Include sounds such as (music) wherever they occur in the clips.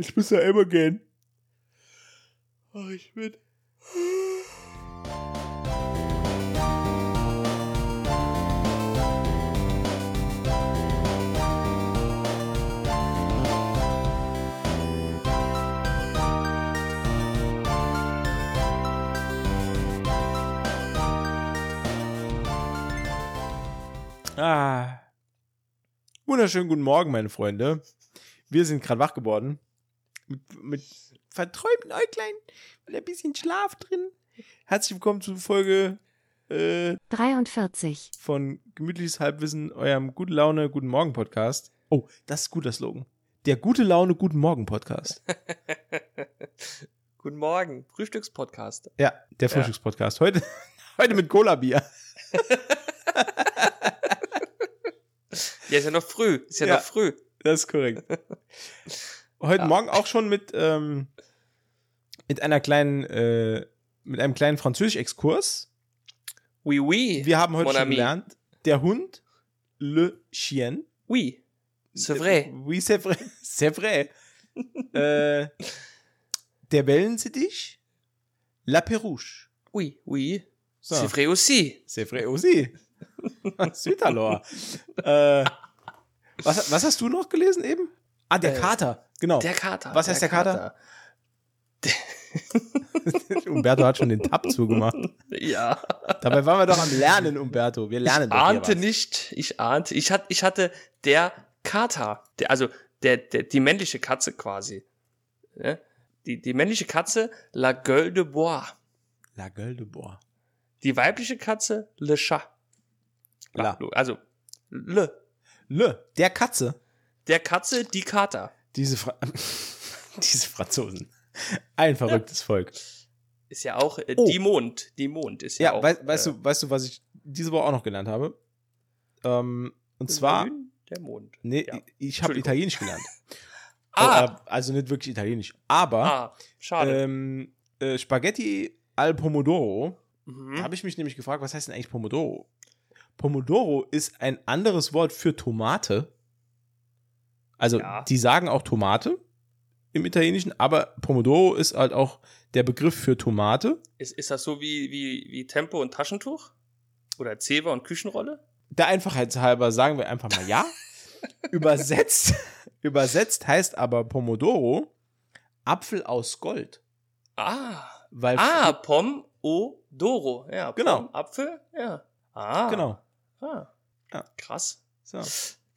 Ich muss ja immer gehen. Oh, ich bin. Ah. Wunderschönen guten Morgen, meine Freunde. Wir sind gerade wach geworden. Mit, mit verträumten Äuglein und ein bisschen Schlaf drin. Herzlich willkommen zu Folge äh, 43. von Gemütliches Halbwissen, eurem Gute Laune, Guten Morgen Podcast. Oh, das ist guter Slogan. Der Gute Laune, Guten Morgen Podcast. (laughs) Guten Morgen, Frühstückspodcast. Ja, der Frühstückspodcast. Heute, (laughs) heute mit Cola-Bier. (laughs) Ja, ist ja noch früh. Ist ja, Ja. noch früh. Das ist korrekt. Heute Morgen auch schon mit, ähm, mit einer kleinen, äh, mit einem kleinen Französisch-Exkurs. Oui, oui. Wir haben heute schon gelernt, der Hund, le chien. Oui. C'est vrai. Oui, c'est vrai. (laughs) C'est vrai. äh, der Wellensittich, la Perouche. Oui, oui. So. C'est vrai aussi. C'est vrai aussi. (laughs) Süd alors. äh, was, was hast du noch gelesen eben? Ah, der Äh, Kater. Genau. Der Kater. Was heißt der Kater? (laughs) Umberto hat schon den Tab zugemacht. Ja. Dabei waren wir doch am Lernen, Umberto. Wir lernen Ich ahnte nicht. Ich ahnte. Ich, hat, ich hatte der Kater. Der, also der, der, die männliche Katze quasi. Ne? Die, die männliche Katze, La Gueule de Bois. La Gueule de Bois. Die weibliche Katze, Le Chat. La. Also, Le. Le, der Katze. Der Katze, die Kater. Diese, Fra (laughs) Diese Franzosen. Ein verrücktes Volk. Ist ja auch äh, Oh. die Mond. Die Mond ist ja, Ja, auch. wei weißt, äh, du, weißt du, was ich diese Woche auch noch gelernt habe? Ähm, und zwar, Grün, der Mond. nee, Ja. ich habe. Italienisch gelernt. (laughs) Ah, Oh, äh, also nicht wirklich Italienisch. Aber ah schade. ähm, äh, Spaghetti al Pomodoro mhm. habe ich mich nämlich gefragt, was heißt denn eigentlich Pomodoro? Pomodoro ist ein anderes Wort für Tomate. Also, Ja. die sagen auch Tomate im Italienischen, aber Pomodoro ist halt auch der Begriff für Tomate. Ist, ist das so wie, wie, wie Tempo und Taschentuch? Oder Zewa und Küchenrolle? Der Einfachheit halber sagen wir einfach mal ja. (laughs) übersetzt, übersetzt heißt aber Pomodoro Apfel aus Gold. Ah. Weil Ah, Pom o Doro. Ja, Genau. Pom, Apfel. Ja. Ah. genau. Ah. Ja. Krass. So.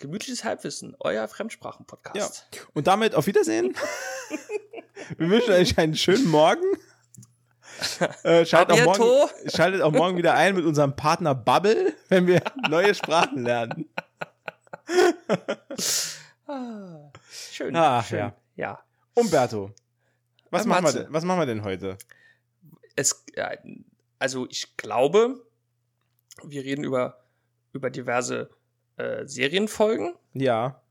Gemütliches Halbwissen, euer Fremdsprachen-Podcast. Und damit auf Wiedersehen. (laughs) wir wünschen euch einen schönen Morgen. (laughs) Äh, schaltet, auch morgen, schaltet auch morgen wieder ein mit unserem Partner Bubble, wenn wir (laughs) neue Sprachen lernen. Ah, schön. Ach, schön. ja. ja. Umberto, was Äh, machen, wir denn, was machen wir denn heute? es, ja, also ich glaube, wir reden über, über diverse äh, Serienfolgen Ja,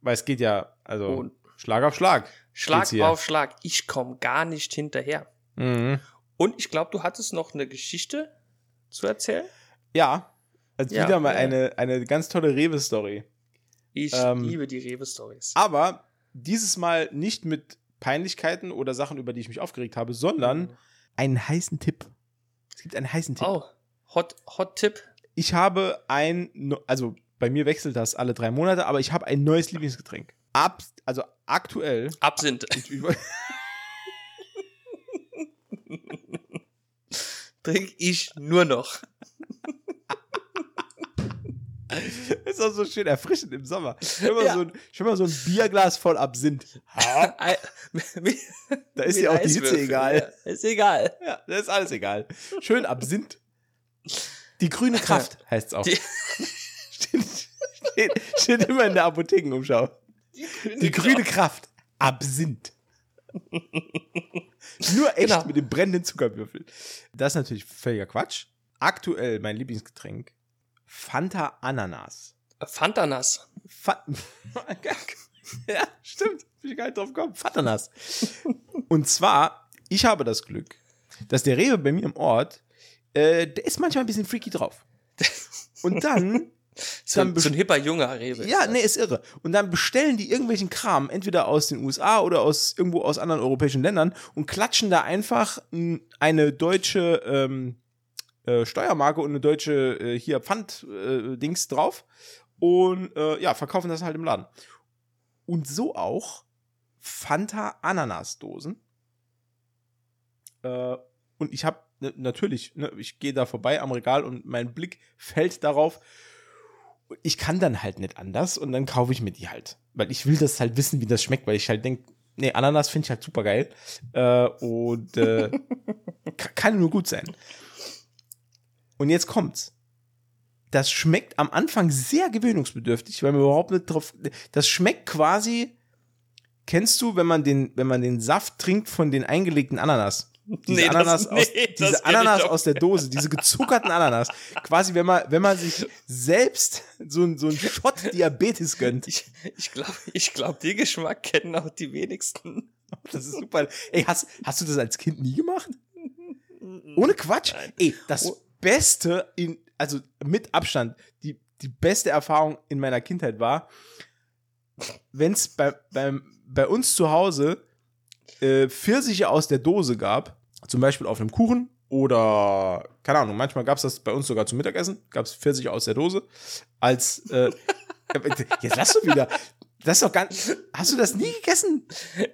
weil es geht ja, also und Schlag auf Schlag. Schlag auf Schlag. Ich komme gar nicht hinterher. Mhm. Und ich glaube, du hattest noch eine Geschichte zu erzählen. Ja, also Ja, wieder mal ja. eine, eine ganz tolle Rewe-Story. Ich Ähm, liebe die Rewe-Stories. Aber dieses Mal nicht mit Peinlichkeiten oder Sachen, über die ich mich aufgeregt habe, sondern einen heißen Tipp. Es gibt einen heißen Tipp. Oh, Hot, Hot Tipp. Ich habe ein, also bei mir wechselt das alle drei Monate, aber ich habe ein neues Lieblingsgetränk. Ab, also aktuell. Absinth. (laughs) Ich, (laughs) Trink ich nur noch. (laughs) ist auch so schön erfrischend im Sommer. Schon mal, Ja. so, ein, schon mal so ein Bierglas voll Absinth. Da ist dir auch die Hitze egal. Ja, ist egal. Ja, das ist alles egal. Schön Absinth. Die grüne Kraft heißt es auch. Die- steht, steht, steht immer in der Apothekenumschau. Die grüne Kraft. Absinth. Nur echt Genau. mit dem brennenden Zuckerwürfel. Das ist natürlich völliger Quatsch. Aktuell mein Lieblingsgetränk. Fanta Ananas. Fantanas. Fa (laughs) ja, stimmt. Bin ich gar nicht drauf gekommen. Fatanas. Und zwar, ich habe das Glück, dass der Rewe bei mir im Ort, äh, der ist manchmal ein bisschen freaky drauf. (laughs) Und dann So, Dann so ein hipper junger Rewe. Ja, nee, ist irre. Und dann bestellen die irgendwelchen Kram, entweder aus den USA oder aus irgendwo aus anderen europäischen Ländern und klatschen da einfach eine deutsche ähm, äh, Steuermarke und eine deutsche äh, hier Pfand-Dings drauf und äh, ja, verkaufen das halt im Laden. Und so auch Fanta Ananasdosen. Äh, und ich habe ne, natürlich, ne, ich gehe da vorbei am Regal und mein Blick fällt darauf. Ich kann dann halt nicht anders und dann kaufe ich mir die halt. Weil ich will das halt wissen, wie das schmeckt, weil ich halt denke, nee, Ananas finde ich halt super geil. Äh, und äh, (laughs) ka- kann nur gut sein. Und jetzt kommt's. Das schmeckt am Anfang sehr gewöhnungsbedürftig, weil man überhaupt nicht drauf. Das schmeckt quasi. Kennst du, wenn man den, wenn man den Saft trinkt von den eingelegten Ananas? (laughs) Diese Nee, das- Ananas, aus, nee, das diese Ananas aus der Dose, diese gezuckerten Ananas. Quasi, wenn man, wenn man sich selbst so, ein- so einen Shot Diabetes gönnt. Ich, ich glaube, ich glaub, den Geschmack kennen auch die wenigsten. Das ist super. Ey, hast, hast du das als Kind nie gemacht? Ohne Quatsch. Nein. Ey, das Oh. Beste in, also mit Abstand, die, die beste Erfahrung in meiner Kindheit war, wenn es bei, beim, bei uns zu Hause äh, Pfirsiche aus der Dose gab, zum Beispiel auf einem Kuchen oder, keine Ahnung, manchmal gab es das bei uns sogar zum Mittagessen, gab es Pfirsiche aus der Dose, als, äh, (laughs) jetzt lass du wieder, das ist doch gar hast du das nie gegessen?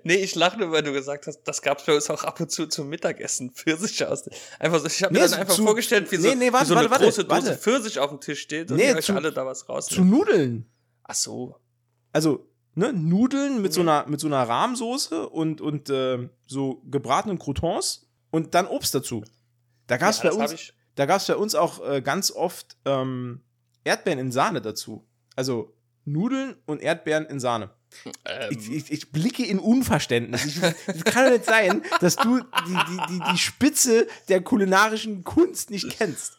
Nee, ich lache nur, weil du gesagt hast, das gab's bei uns auch ab und zu zum Mittagessen. Pfirsiche aus. Einfach so, ich habe Nee, mir dann so einfach zu- vorgestellt, wie so, Nee, nee, warte, wie so eine warte, große warte, Dose warte. Pfirsich auf dem Tisch steht und Nee, ihr euch zu- alle da was Zu rausnimmt. Nudeln. Ach so. also ne, Nudeln mit so einer mit so einer Rahmsoße und und ähm, so gebratenen Croutons und dann Obst dazu. Da gab's ja, bei uns, da gab's bei uns auch äh, ganz oft ähm, Erdbeeren in Sahne dazu. Also Nudeln und Erdbeeren in Sahne. Ähm, Ich, ich, ich blicke in Unverständnis. Es kann doch nicht sein, dass du die, die, die, die Spitze der kulinarischen Kunst nicht kennst.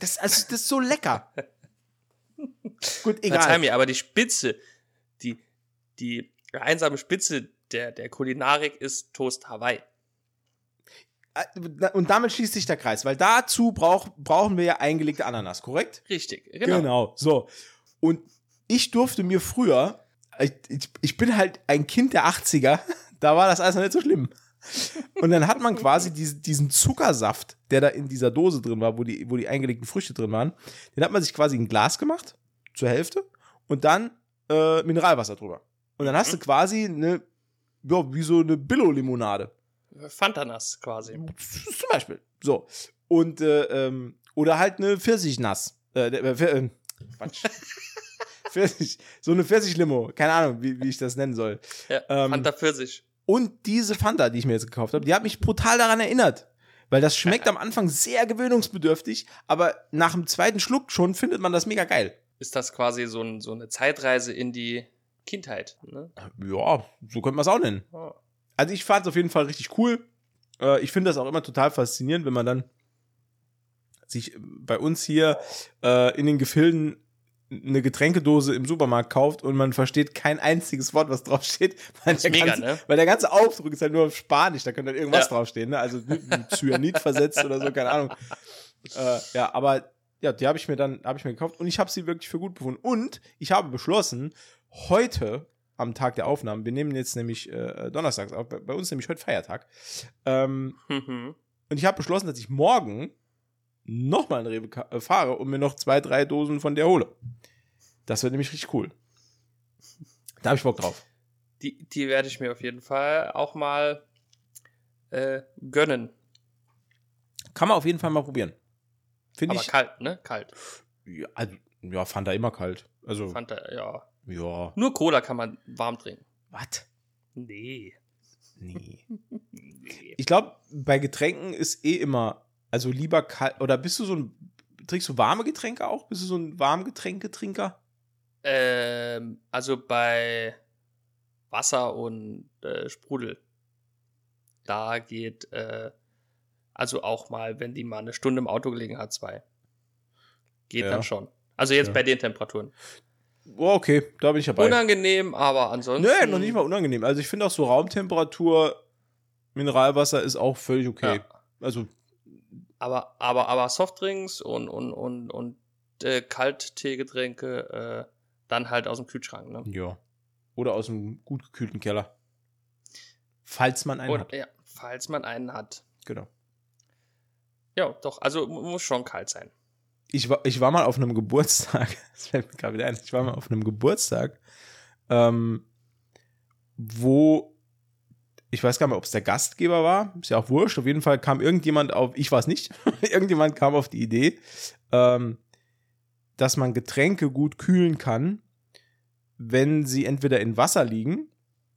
Das, also, das ist so lecker. Gut, Verzeih egal. mir, aber die Spitze, die, die einsame Spitze der, der Kulinarik ist Toast Hawaii. Äh, Und damit schließt sich der Kreis, weil dazu brauch, brauchen wir ja eingelegte Ananas, korrekt? Richtig, genau. Genau. So. Und ich durfte mir früher, ich, ich, ich bin halt ein Kind der 80er, (laughs) da war das alles noch nicht so schlimm. Und dann hat man quasi (laughs) diesen, diesen Zuckersaft, der da in dieser Dose drin war, wo die, wo die eingelegten Früchte drin waren, den hat man sich quasi in ein Glas gemacht, zur Hälfte, und dann äh, Mineralwasser drüber. Und dann hast du quasi eine, ja, wie so eine Billo-Limonade. Fantanas quasi. Zum Beispiel. So. Und, äh, ähm, oder halt eine Pfirsichnass. Äh, äh, äh, Quatsch. (laughs) Pfirsich. So eine Pfirsichlimo. Keine Ahnung, wie, wie ich das nennen soll. Ja, Ähm, Fanta Pfirsich. Und diese Fanta, die ich mir jetzt gekauft habe, die hat mich brutal daran erinnert. Weil das schmeckt am Anfang sehr gewöhnungsbedürftig, aber nach dem zweiten Schluck schon findet man das mega geil. Ist das quasi so, ein, so eine Zeitreise in die Kindheit? Ne? Ja, so könnte man es auch nennen. Also ich fand es auf jeden Fall richtig cool. Äh, ich finde das auch immer total faszinierend, wenn man dann sich bei uns hier äh, in den Gefilden eine Getränkedose im Supermarkt kauft und man versteht kein einziges Wort, was draufsteht. (laughs) Weil, der, mega, ganze, ne? weil der ganze Aufdruck ist halt nur auf Spanisch, da könnte halt irgendwas Ja. draufstehen, ne? Also Cyanid versetzt oder so, keine Ahnung. (laughs) Äh, ja, aber ja, die habe ich mir dann habe ich mir gekauft und ich habe sie wirklich für gut befunden. Und ich habe beschlossen, heute am Tag der Aufnahmen, wir nehmen jetzt nämlich äh, donnerstags auf, bei, bei uns nämlich heute Feiertag, ähm, Mhm. und ich habe beschlossen, dass ich morgen nochmal in Rewe äh, fahre und mir noch zwei, drei Dosen von der hole. Das wird nämlich richtig cool. Da habe ich Bock drauf. Die, die werde ich mir auf jeden Fall auch mal äh, gönnen. Kann man auf jeden Fall mal probieren. Finde Aber ich. kalt, ne? Kalt. Ja, also, ja, fand da immer kalt. Also, Fanta, ja. Ja. Nur Cola kann man warm trinken. Was? Nee. Nee. (laughs) nee. Ich glaube, bei Getränken ist eh immer, also lieber kalt. Oder bist du so ein. Trinkst du warme Getränke auch? Bist du so ein Warmgetränketrinker? Ähm, also bei Wasser und äh, Sprudel, da geht, äh, also auch mal, wenn die mal eine Stunde im Auto gelegen hat, zwei. Geht Ja. dann schon. Also jetzt Ja. bei den Temperaturen. Oh, okay, da bin ich dabei. Unangenehm, aber ansonsten. Nee, noch nicht mal unangenehm. Also ich finde auch so Raumtemperatur, Mineralwasser ist auch völlig okay. Ja. Also, Aber, aber, aber Softdrinks und, und, und, und äh, Kaltteegetränke äh, dann halt aus dem Kühlschrank. Ne? Ja. Oder aus einem gut gekühlten Keller. Falls man einen Oder, hat. ja, falls man einen hat. Genau. Ja, doch. Also mu- muss schon kalt sein. Ich war, ich war mal auf einem Geburtstag, (laughs) das fällt mir gerade wieder ein, ich war mal auf einem Geburtstag, ähm, wo, ich weiß gar nicht ob es der Gastgeber war, ist ja auch wurscht, auf jeden Fall kam irgendjemand auf, ich war es nicht, (laughs) irgendjemand kam auf die Idee, ähm, dass man Getränke gut kühlen kann, wenn sie entweder in Wasser liegen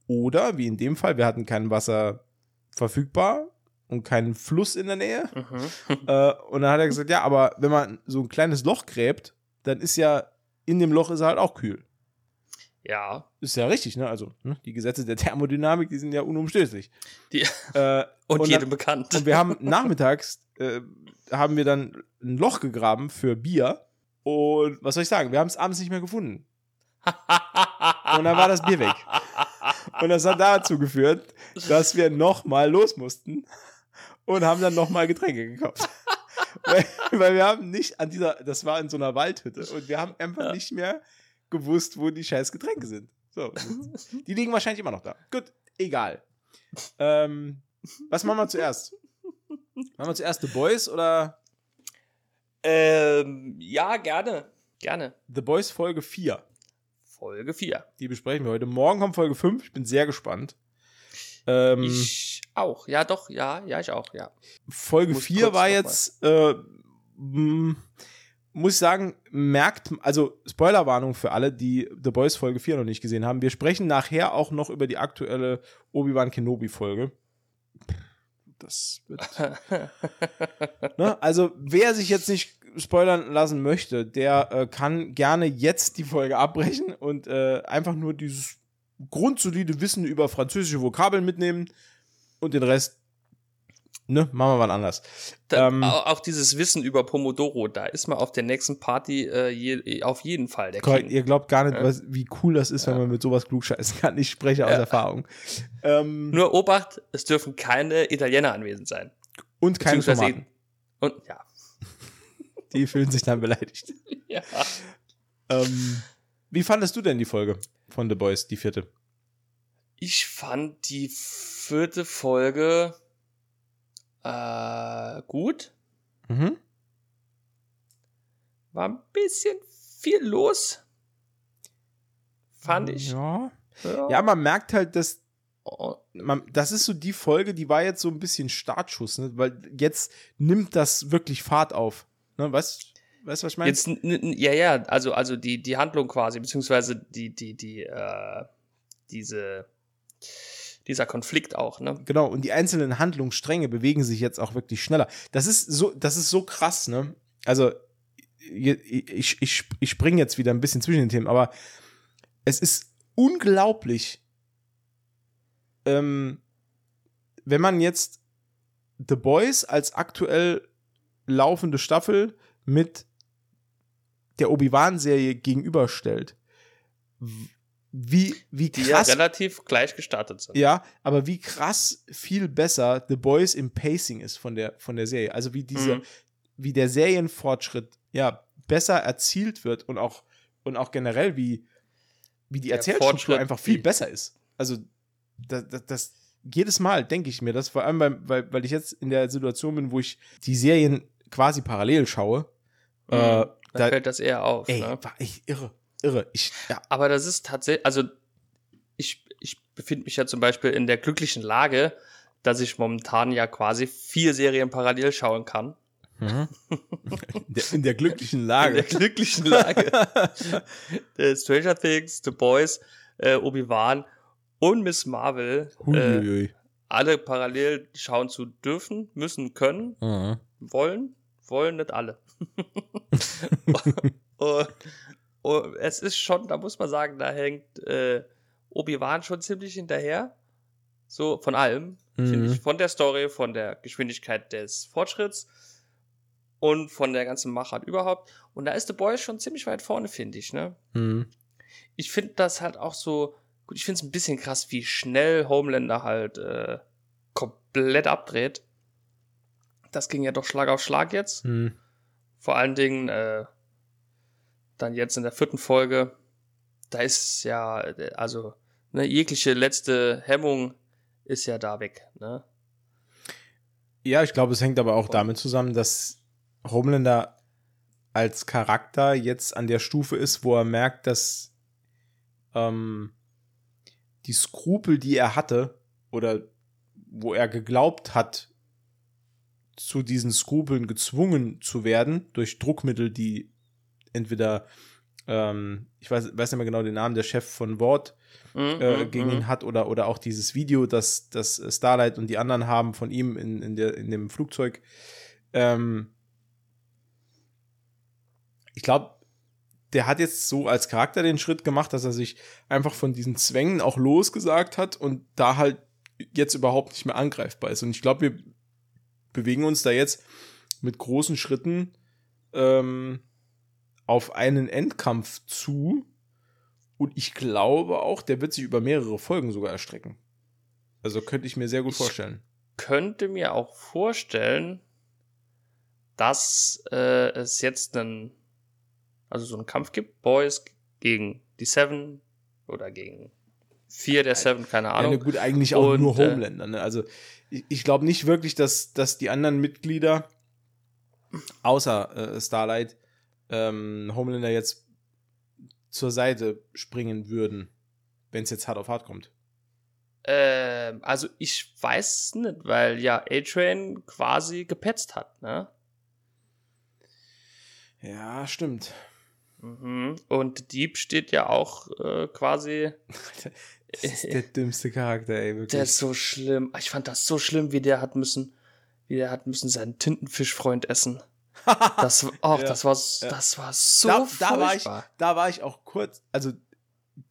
oder, wie in dem Fall, wir hatten kein Wasser verfügbar und keinen Fluss in der Nähe, Mhm. (laughs) äh, und dann hat er gesagt, ja, aber wenn man so ein kleines Loch gräbt, dann ist ja in dem Loch ist er halt auch kühl. ja. Ist ja richtig, ne? Also, ne? die Gesetze der Thermodynamik, die sind ja unumstößlich. Die, Äh, (laughs) und, Und jedem bekannt. und wir haben (laughs) nachmittags äh, haben wir dann ein Loch gegraben für Bier. Und was soll ich sagen? Wir haben es abends nicht mehr gefunden. Und dann war das Bier weg. Und das hat dazu geführt, dass wir nochmal los mussten und haben dann nochmal Getränke gekauft. (laughs) weil, weil wir haben nicht an dieser, das war in so einer Waldhütte und wir haben einfach Ja. nicht mehr gewusst, wo die scheiß Getränke sind. So, die liegen wahrscheinlich immer noch da. Gut, egal. Ähm, was machen wir zuerst? Machen wir zuerst The Boys oder ähm, ja, gerne. Gerne. The Boys Folge 4? Folge 4. Die besprechen wir heute. Morgen kommt Folge 5. Ich bin sehr gespannt. Ähm, Ich auch. Ja, doch. Ja, ja, ich auch. Ja. Folge muss 4 kurz war jetzt, äh, muss ich sagen, merkt, also Spoilerwarnung für alle, die The Boys Folge 4 noch nicht gesehen haben. Wir sprechen nachher auch noch über die aktuelle Obi-Wan Kenobi Folge. Das wird. (laughs) ne? Also, wer sich jetzt nicht spoilern lassen möchte, der äh, kann gerne jetzt die Folge abbrechen und äh, einfach nur dieses grundsolide Wissen über französische Vokabeln mitnehmen und den Rest, ne, machen wir wann anders. Da, Ähm, au- auch dieses Wissen über Pomodoro, da ist man auf der nächsten Party äh, je, auf jeden Fall der Korrekt, ihr glaubt gar nicht, Ja. was, wie cool das ist, wenn Ja. man mit sowas klugscheißen (laughs) kann. Ich spreche aus Ja. Erfahrung. Ähm, Nur Obacht, es dürfen keine Italiener anwesend sein. und keine Tomaten. Und ja. Die fühlen sich dann beleidigt. (laughs) ja. Ähm, wie fandest du denn die Folge von The Boys, die vierte? Ich fand die vierte Folge äh, gut. Mhm. War ein bisschen viel los. Fand ich. Ja. Ja. ja, man merkt halt, dass Oh, man, das ist so die Folge, die war jetzt so ein bisschen Startschuss, ne? weil jetzt nimmt das wirklich Fahrt auf. Ne? Weißt du, was ich meine? Jetzt, ja, ja, also, also die, die Handlung quasi, beziehungsweise die, die, die, äh, diese, dieser Konflikt auch, ne? Genau, und die einzelnen Handlungsstränge bewegen sich jetzt auch wirklich schneller. Das ist so, das ist so krass, ne? Also, ich, ich, ich, ich springe jetzt wieder ein bisschen zwischen den Themen, aber es ist unglaublich, ähm, wenn man jetzt The Boys als aktuell laufende Staffel mit der Obi-Wan-Serie gegenüberstellt. Wie, wie Die ja krass relativ gleich gestartet sind. ja, aber wie krass viel besser The Boys im Pacing ist von der, von der Serie. Also wie diese, Mhm. wie der Serienfortschritt ja besser erzielt wird und auch, und auch generell wie, wie die Erzählstruktur einfach viel besser ist. Also das, das, das jedes Mal denke ich mir das, vor allem weil, weil ich jetzt in der Situation bin, wo ich die Serien quasi parallel schaue. Mhm. Äh, da, da, fällt das eher auf. ey, ne? war ich irre, irre. Ich, ja, Aber das ist tatsächlich, also ich, ich befinde mich ja zum Beispiel in der glücklichen Lage, dass ich momentan ja quasi vier Serien parallel schauen kann. in, der, in der glücklichen In Lage. der glücklichen Lage. (laughs) Äh, Stranger Things, The Boys, äh, Obi-Wan und Miss Marvel äh, alle parallel schauen zu dürfen, müssen, können, Mhm. wollen, wollen nicht alle. und, (laughs) und es ist schon, da muss man sagen, da hängt äh, Obi-Wan schon ziemlich hinterher. So von allem, finde Mhm. ich. Von der Story, von der Geschwindigkeit des Fortschritts und von der ganzen Machart überhaupt. Und da ist The Boys schon ziemlich weit vorne, finde ich, ne? Mhm. Ich finde das halt auch so, gut, ich finde es ein bisschen krass, wie schnell Homelander halt äh, komplett abdreht. Das ging ja doch Schlag auf Schlag jetzt. Mhm. Vor allen Dingen, äh, dann jetzt in der vierten Folge, da ist ja, also ne, jegliche letzte Hemmung ist ja da weg. Ne? Ja, ich glaube, es hängt aber auch damit zusammen, dass Homelander als Charakter jetzt an der Stufe ist, wo er merkt, dass ähm, die Skrupel, die er hatte, oder wo er geglaubt hat, zu diesen Skrupeln gezwungen zu werden durch Druckmittel, die entweder ähm, ich weiß, weiß nicht mehr genau den Namen, der Chef von Wort mm, äh, mm, gegen mm. ihn hat oder, oder auch dieses Video, das, das Starlight und die anderen haben von ihm in, in, der, in dem Flugzeug. Ähm, ich glaube, der hat jetzt so als Charakter den Schritt gemacht, dass er sich einfach von diesen Zwängen auch losgesagt hat und da halt jetzt überhaupt nicht mehr angreifbar ist. Und ich glaube, wir bewegen uns da jetzt mit großen Schritten ähm, auf einen Endkampf zu. Und ich glaube auch, der wird sich über mehrere Folgen sogar erstrecken. Also könnte ich mir sehr gut ich vorstellen. Könnte mir auch vorstellen, dass äh, es jetzt einen, also so einen Kampf gibt, Boys gegen die Seven oder gegen vier der Seven, keine Ahnung. Ja, gut, eigentlich auch Und, nur äh, Homelander. Ne? Also ich, ich glaube nicht wirklich, dass, dass die anderen Mitglieder außer äh, Starlight ähm, Homelander jetzt zur Seite springen würden, wenn es jetzt hart auf hart kommt? Ähm, also ich weiß nicht, weil ja A-Train quasi gepetzt hat, ne? Ja, stimmt. Mhm. Und Dieb steht ja auch äh, quasi. (laughs) das ist der dümmste Charakter, ey, wirklich. Der ist so schlimm. Ich fand das so schlimm, wie der hat müssen, wie der hat müssen seinen Tintenfischfreund essen. (laughs) Das, oh, ja. das war, das war so da, da war ich, da war ich auch kurz, also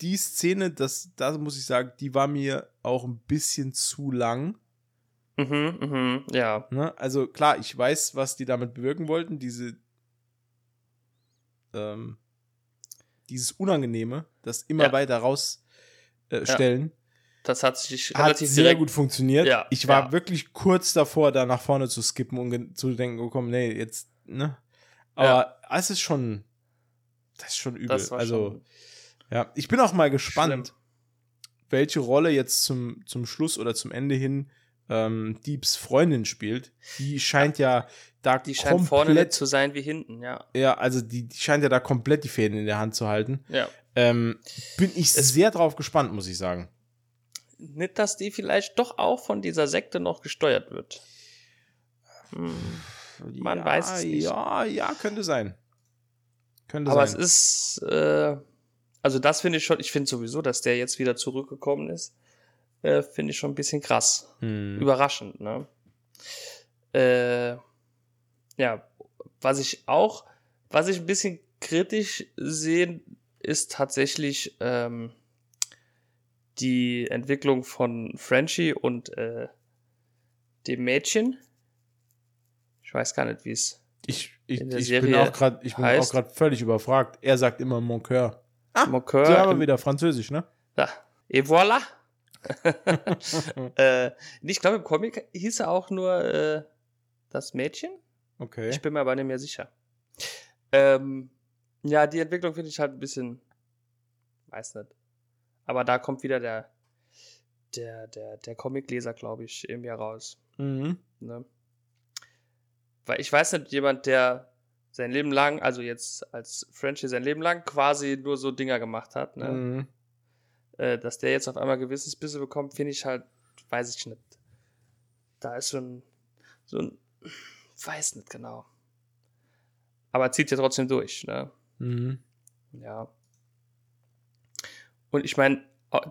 die Szene, das, da muss ich sagen, die war mir auch ein bisschen zu lang. Mhm, mhm, ja. Ne? Also klar, ich weiß, was die damit bewirken wollten, diese ähm, dieses Unangenehme, das immer ja. weiter rausstellen. Äh, ja. Das hat sich hat sehr direkt, gut funktioniert. Ja, ich war wirklich kurz davor, da nach vorne zu skippen und zu denken, oh komm, nee, jetzt ne? Aber es ist schon, das ist schon übel. also, schon ja, ich bin auch mal gespannt, schlimm. welche Rolle jetzt zum, zum Schluss oder zum Ende hin ähm, Deeps Freundin spielt. Die scheint ja da die scheint vorne nicht zu sein wie hinten, ja. Ja, also die, die scheint ja da komplett die Fäden in der Hand zu halten. Ja. Ähm, bin ich es sehr drauf gespannt, muss ich sagen. Nicht, dass die vielleicht doch auch von dieser Sekte noch gesteuert wird. Hm. Man ja, weiß es nicht. Ja, ja, könnte sein. Könnte Aber sein. es ist, äh, also das finde ich schon, ich finde sowieso, dass der jetzt wieder zurückgekommen ist, äh, finde ich schon ein bisschen krass. Hm. Überraschend, ne? Äh, ja, was ich auch, was ich ein bisschen kritisch sehe, ist tatsächlich ähm, die Entwicklung von Frenchie und äh, dem Mädchen weiß gar nicht, wie es. Ich, ich, ich bin auch gerade, ich bin heißt. auch gerade völlig überfragt. Er sagt immer Mon coeur. Ah, Mon coeur. So aber wieder Französisch, ne? Ja. Et voilà. (laughs) (laughs) äh, ich glaube, im Comic hieß er auch nur äh, das Mädchen. Okay. Ich bin mir aber nicht mehr sicher. Ähm, ja, die Entwicklung finde ich halt ein bisschen, weiß nicht. Aber da kommt wieder der, der, der, der Comicleser, glaube ich, irgendwie raus. Mhm. Ne? weil ich weiß nicht, jemand, der sein Leben lang, also jetzt als Frenchie sein Leben lang quasi nur so Dinger gemacht hat, ne? Mhm. Äh, dass der jetzt auf einmal gewisses Bisse bekommt, finde ich halt, weiß ich nicht. Da ist so ein, so ein, weiß nicht genau. Aber zieht ja trotzdem durch, ne? Mhm. Ja. Und ich meine,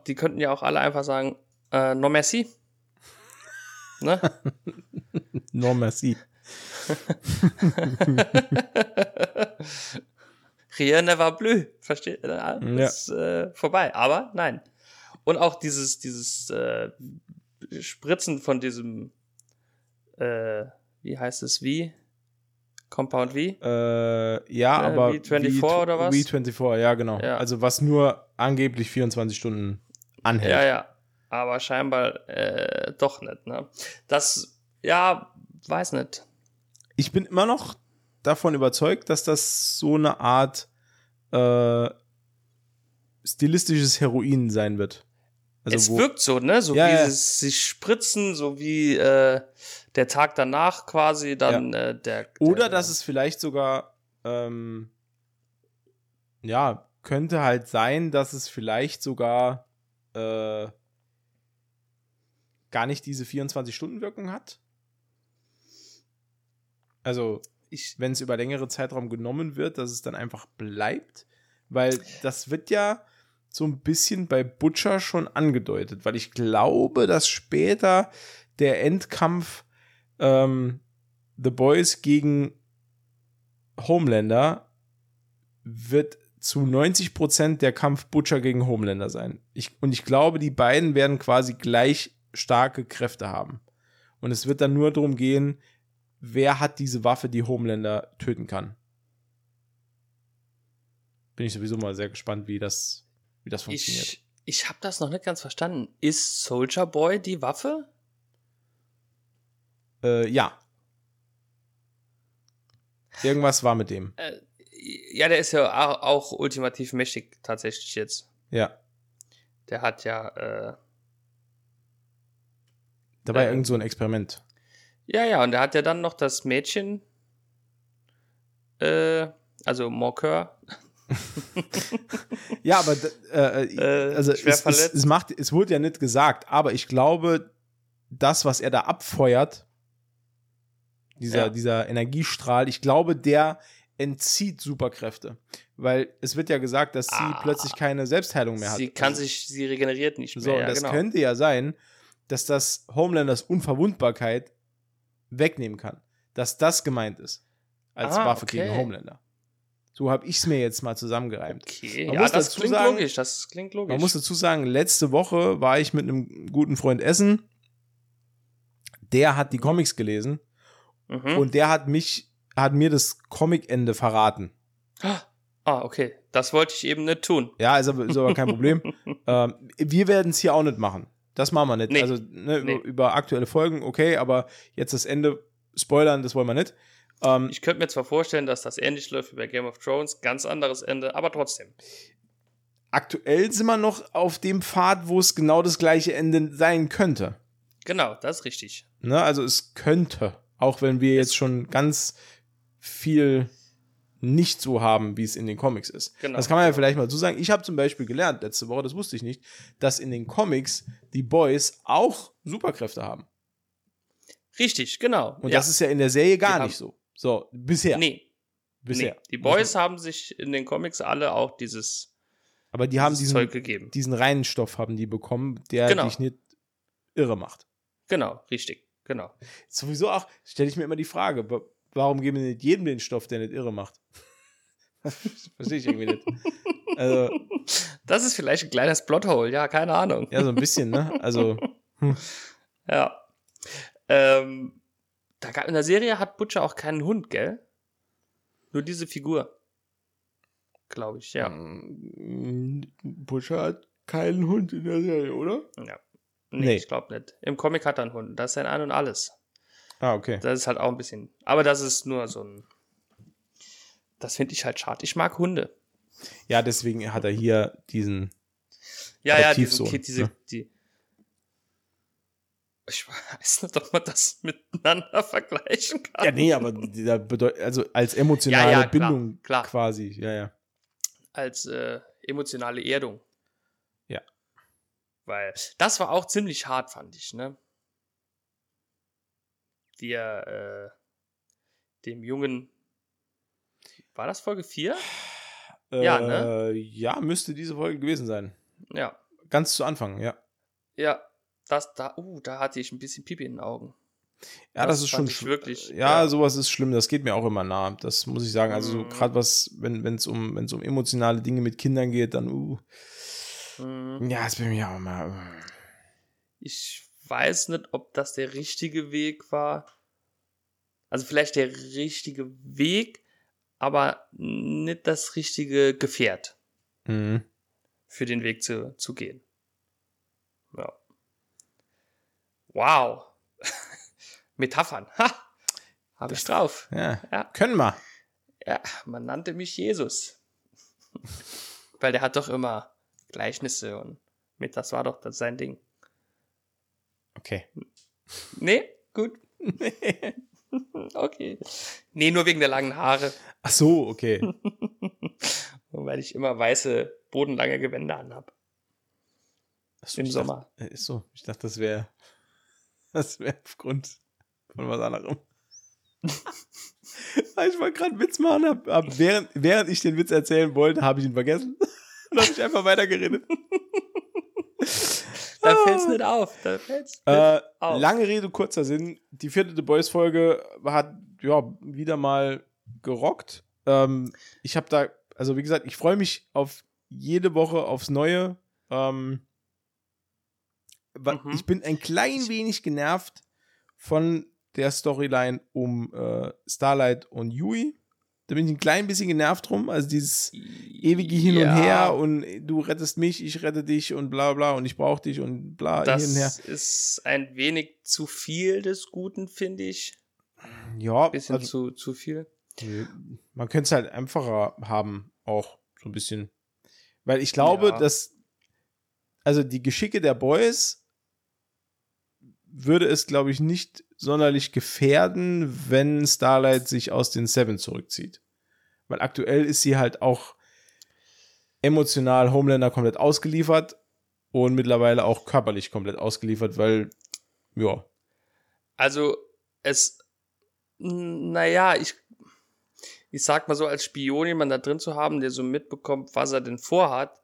die könnten ja auch alle einfach sagen, äh, no merci. ne? (laughs) no merci. (laughs) Rien ne war bleu. Versteht? Das ja. ist äh, vorbei. Aber nein. Und auch dieses, dieses äh, Spritzen von diesem, äh, wie heißt es, wie? Compound V? Äh, ja, äh, aber. V24 v oder was? V24, ja, genau. Ja. Also, was nur angeblich 24 Stunden anhält. Ja, ja. Aber scheinbar äh, doch nicht, ne? Das, ja, weiß nicht ich bin immer noch davon überzeugt, dass das so eine Art äh, stilistisches Heroin sein wird. Also es wirkt so, ne? So ja, wie ja. es sich spritzen, so wie äh, der Tag danach quasi dann ja. äh, der, der, Oder dass es vielleicht sogar, ähm, ja, könnte halt sein, dass es vielleicht sogar äh, gar nicht diese 24-Stunden-Wirkung hat. Also, wenn es über längere Zeitraum genommen wird, dass es dann einfach bleibt. Weil das wird ja so ein bisschen bei Butcher schon angedeutet, weil ich glaube, dass später der Endkampf ähm, The Boys gegen Homelander wird zu 90% der Kampf Butcher gegen Homelander sein. Ich, und ich glaube, die beiden werden quasi gleich starke Kräfte haben. Und es wird dann nur darum gehen, wer hat diese Waffe, die Homelander töten kann. Bin ich sowieso mal sehr gespannt, wie das, wie das funktioniert. Ich, ich habe das noch nicht ganz verstanden. Ist Soldier Boy die Waffe? Äh, ja. Irgendwas war mit dem. Äh, ja, der ist ja auch, auch, ultimativ mächtig tatsächlich jetzt. Ja. Der hat ja. Äh, da war äh, irgend so ein Experiment. Ja, ja, und der hat ja dann noch das Mädchen, äh, also Morcur. (laughs) ja, aber äh, also schwer es, verletzt. Es, es, macht, es wurde ja nicht gesagt, aber ich glaube, das, was er da abfeuert, dieser, ja. dieser Energiestrahl, ich glaube, der entzieht Superkräfte. Weil es wird ja gesagt, dass sie ah, plötzlich keine Selbstheilung mehr hat. Sie kann sich, sie regeneriert nicht mehr. So, ja, das genau. könnte ja sein, dass das Homelanders Unverwundbarkeit wegnehmen kann. Dass das gemeint ist. Als ah, Waffe okay. gegen Homelander. So habe ich es mir jetzt mal zusammengereimt. Okay, man ja, das klingt sagen, logisch, das klingt logisch. Man muss dazu sagen, letzte Woche war ich mit einem guten Freund essen. Der hat die Comics gelesen mhm. und der hat mich, hat mir das Comicende verraten. Ah, okay. Das wollte ich eben nicht tun. Ja, ist aber, ist aber kein Problem. (laughs) ähm, wir werden es hier auch nicht machen. Das machen wir nicht. Nee. Also ne, Nee. über, über aktuelle Folgen, okay, aber jetzt das Ende spoilern, das wollen wir nicht. Ähm, Ich könnte mir zwar vorstellen, dass das ähnlich läuft wie bei Game of Thrones, ganz anderes Ende, aber trotzdem. aktuell sind wir noch auf dem Pfad, wo es genau das gleiche Ende sein könnte. Genau, das ist richtig. Ne? Also es könnte, auch wenn wir jetzt schon ganz viel nicht so haben, wie es in den Comics ist. Genau. Das kann man ja vielleicht mal so sagen. Ich habe zum Beispiel gelernt, letzte Woche, das wusste ich nicht, dass in den Comics die Boys auch Superkräfte haben. Richtig, genau. Und ja. das ist ja in der Serie gar Die nicht so. So, bisher. Nee, bisher. nee. Die Boys haben sich in den Comics alle auch dieses, Aber die haben diesen, Zeug gegeben. diesen reinen Stoff haben die bekommen, der Genau. dich nicht irre macht. Genau, richtig, genau. Sowieso auch, stelle ich mir immer die Frage, wa- warum geben wir nicht jedem den Stoff, der nicht irre macht? (laughs) Verstehe ich irgendwie nicht. Also, Das ist vielleicht ein kleines Plothole, ja, keine Ahnung. ja, so ein bisschen, ne? Also, Ja. Ähm, da gab, in der Serie hat Butcher auch keinen Hund, gell? Nur diese Figur. Glaube ich, ja. mm, Butcher hat keinen Hund in der Serie, oder? ja. Nee, Nee. ich glaube nicht. Im Comic hat er einen Hund. Das ist sein Ein und Alles. Ah, okay. Das ist halt auch ein bisschen. Aber das ist nur so ein. Das finde ich halt schade. Ich mag Hunde. Ja, deswegen hat er hier diesen. Ja, ja, Adoptivsohn, diese, diese, ne? die. Ich weiß nicht, ob man das miteinander vergleichen kann. Ja, nee, aber dieser bedeutet, also als emotionale Ja, ja, klar, Bindung klar. quasi. Ja, ja. Als äh, emotionale Erdung. Ja. Weil das war auch ziemlich hart, fand ich, ne? Wie er äh, dem Jungen. War das Folge 4? Ja, äh, Ja, müsste diese Folge gewesen sein. Ja. Ganz zu Anfang, ja. Ja. Das, da, uh, da hatte ich ein bisschen Pipi in den Augen. Ja, das, Das ist schon wirklich, Ja, ja. sowas ist schlimm. Das geht mir auch immer nah. Das muss ich sagen. Also so Mhm. gerade was, wenn es um wenn es um emotionale Dinge mit Kindern geht, dann uh, Mhm. ja, das bin ich auch immer. Uh. Ich weiß nicht, ob das der richtige Weg war. Also vielleicht der richtige Weg, aber nicht das richtige Gefährt Mhm. für den Weg zu, zu gehen. Ja. Wow. (laughs) Metaphern. Ha! Habe ich drauf. Ja. Ja. Können wir. Ja, man nannte mich Jesus. (laughs) Weil der hat doch immer Gleichnisse und mit, das war doch das sein Ding. Okay. Nee, gut. (laughs) okay. Nee, nur wegen der langen Haare. Ach so, okay. Und weil ich immer weiße, bodenlange Gewänder anhab. Im Sommer. Dachte, äh, ist so. Ich dachte, das wäre das wäre aufgrund von was anderem. (laughs) Ich wollte gerade einen Witz machen, hab, hab, während, während ich den Witz erzählen wollte, habe ich ihn vergessen. (laughs) Und habe ich einfach weitergeredet. (laughs) Da fällt's nicht auf. Da fällt's nicht Äh, auf. lange Rede, kurzer Sinn. Die vierte The Boys-Folge hat ja wieder mal gerockt. Ähm, ich habe da, also wie gesagt, ich freue mich auf jede Woche aufs Neue. Ähm, Mhm. Ich bin ein klein wenig genervt von der Storyline um äh, Starlight und Yui. Da bin ich ein klein bisschen genervt drum. Also dieses ewige Hin Ja, und Her und du rettest mich, ich rette dich und bla bla und ich brauche dich und bla Das hin und her. ist ein wenig zu viel des Guten, finde ich. Ja, Bisschen also, zu, zu viel. Man könnte es halt einfacher haben, auch so ein bisschen. Weil ich glaube, Ja. dass, also die Geschicke der Boys würde es, glaube ich, nicht sonderlich gefährden, wenn Starlight sich aus den Seven zurückzieht. Weil aktuell ist sie halt auch emotional Homelander komplett ausgeliefert und mittlerweile auch körperlich komplett ausgeliefert, weil, ja, Also, es, naja, ich, ich sag mal so, als Spion jemanden da drin zu haben, der so mitbekommt, was er denn vorhat,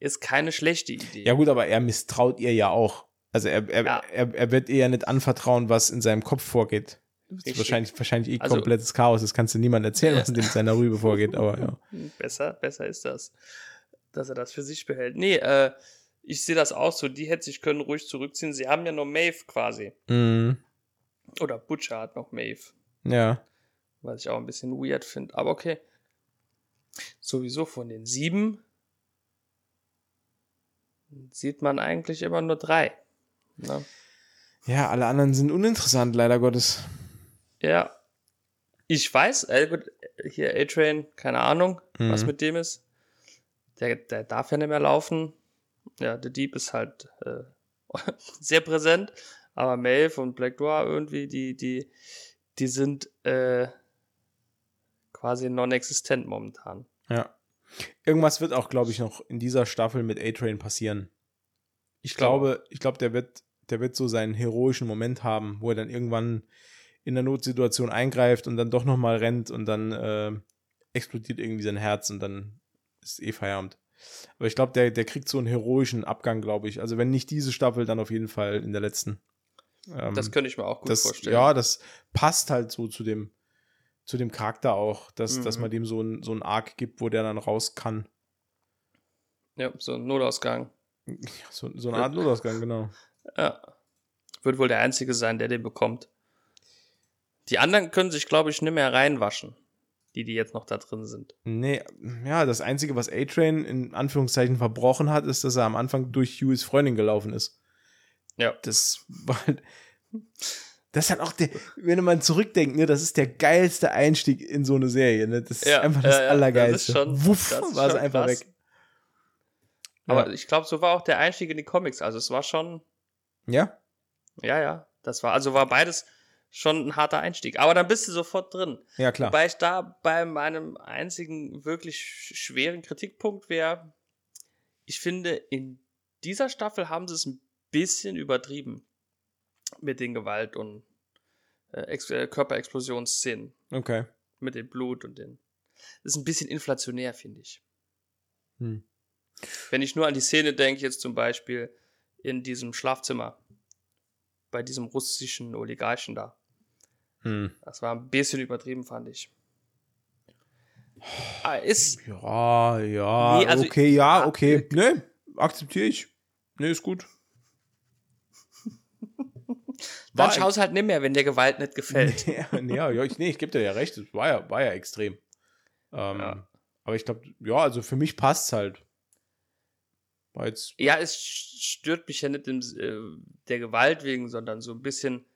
ist keine schlechte Idee. Ja, gut, aber er misstraut ihr ja auch. Also er, er, Ja. er, er wird ja nicht anvertrauen, was in seinem Kopf vorgeht. Das ist Richtig. wahrscheinlich, wahrscheinlich eh Also- komplettes Chaos. Das kannst du niemandem erzählen, was in dem seiner Rübe vorgeht, aber ja. (laughs) Besser, besser ist das, dass er das für sich behält. Nee, äh, ich sehe das auch so. Die hätte sich können ruhig zurückziehen. Sie haben ja noch Maeve quasi. Mhm. Oder Butcher hat noch Maeve. Ja. Was ich auch ein bisschen weird finde. Aber okay. Sowieso von den sieben sieht man eigentlich immer nur drei. Ne? Ja, alle anderen sind uninteressant, leider Gottes. Ja. Ich weiß, äh, gut, hier A-Train, keine Ahnung, was Mhm. mit dem ist. Der, der darf ja nicht mehr laufen. Ja, der Dieb ist halt äh, (laughs) sehr präsent. Aber Maeve und Black Dwarf irgendwie, die, die, die sind äh, quasi non-existent momentan. Ja. Irgendwas wird auch, glaube ich, noch in dieser Staffel mit A-Train passieren. Ich glaube, ich glaube, der wird, der wird so seinen heroischen Moment haben, wo er dann irgendwann in der Notsituation eingreift und dann doch noch mal rennt und dann äh, explodiert irgendwie sein Herz und dann ist eh Feierabend. Aber ich glaube, der, der kriegt so einen heroischen Abgang, glaube ich. Also wenn nicht diese Staffel, dann auf jeden Fall in der letzten. Ähm, Das könnte ich mir auch gut das, vorstellen. Ja, das passt halt so zu dem, zu dem Charakter auch, dass, dass Mhm. man dem so ein, so ein Arc gibt, wo der dann raus kann. ja, so ein Notausgang. So, so eine Art Notausgang, genau. Ja. Wird wohl der Einzige sein, der den bekommt. Die anderen können sich, glaube ich, nicht mehr reinwaschen. Die, die jetzt noch da drin sind. Nee, ja, das Einzige, was A-Train in Anführungszeichen verbrochen hat, ist, dass er am Anfang durch Hughys Freundin gelaufen ist. Ja. Das war halt. Das ist halt auch der, wenn man zurückdenkt, ne, das ist der geilste Einstieg in so eine Serie, ne? Das ist Ja, einfach das ja, Allergeilste. das ist schon- Wuff, das ist war es einfach krass. weg. Aber ja. ich glaube, so war auch der Einstieg in die Comics. Also es war schon, ja? ja, ja, das war, also war beides schon ein harter Einstieg. Aber dann bist du sofort drin. Ja, klar. Wobei ich da bei meinem einzigen wirklich sch- schweren Kritikpunkt wäre, ich finde, in dieser Staffel haben sie es ein bisschen übertrieben mit den Gewalt- und äh, äh, Körperexplosionsszenen, Okay. mit dem Blut und den. Das ist ein bisschen inflationär, finde ich. Hm. Wenn ich nur an die Szene denke, jetzt zum Beispiel in diesem Schlafzimmer bei diesem russischen Oligarchen da. Hm. Das war ein bisschen übertrieben, fand ich. Ah, Ist, Ja, ja, Nee, also- okay, ja, Ah, okay. äh, Ne, akzeptiere ich. Ne, ist gut. (laughs) dann schaust halt nicht mehr, wenn dir Gewalt nicht gefällt. (laughs) ja, nee, ja, ja, ich, nee, ich gebe dir ja recht. Es war ja, war ja extrem. Ähm, Ja. Aber ich glaube, ja, also für mich passt es halt. Ja, es stört mich ja nicht im, äh, der Gewalt wegen, sondern so ein bisschen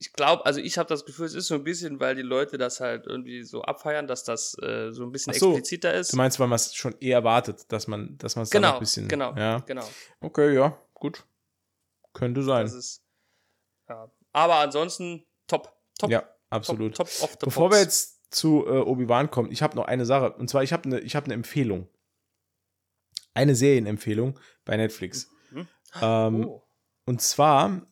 ich glaube, also ich habe das Gefühl, es ist so ein bisschen, weil die Leute das halt irgendwie so abfeiern, dass das äh, so ein bisschen so, expliziter ist. Du meinst, weil man es schon eher erwartet, dass man dass man es genau, ein bisschen. genau, Ja. genau. Okay, ja, gut. Könnte sein. Ist, ja. Aber ansonsten top, top, ja, absolut. top, top Bevor pops. wir jetzt zu äh, Obi-Wan kommen, ich habe noch eine Sache. Und zwar, ich habe eine hab ne Empfehlung. Eine Serienempfehlung bei Netflix. Mhm. Ähm, oh. Und zwar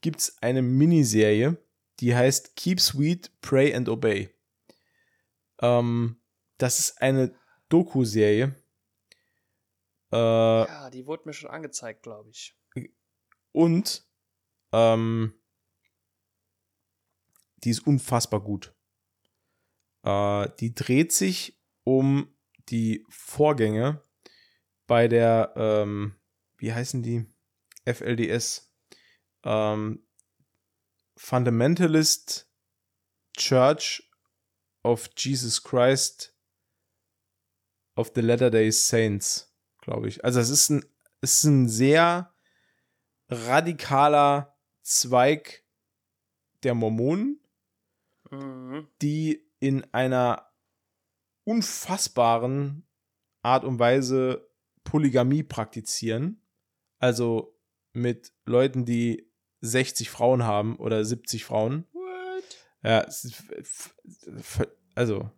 gibt es eine Miniserie, die heißt Keep Sweet, Pray and Obey. Ähm, das ist eine Doku-Serie. Äh, ja, die wurde mir schon angezeigt, glaube ich. und ähm, die ist unfassbar gut. Äh, die dreht sich um die Vorgänge bei der, ähm, wie heißen die? FLDS. Ähm, Fundamentalist Church of Jesus Christ of the Latter-day Saints, glaube ich. Also es ist ein, es ist ein sehr radikaler Zweig der Mormonen, Mhm. die in einer unfassbaren Art und Weise Polygamie praktizieren. Also mit Leuten, die 60 Frauen haben oder 70 Frauen. What? Ja, also,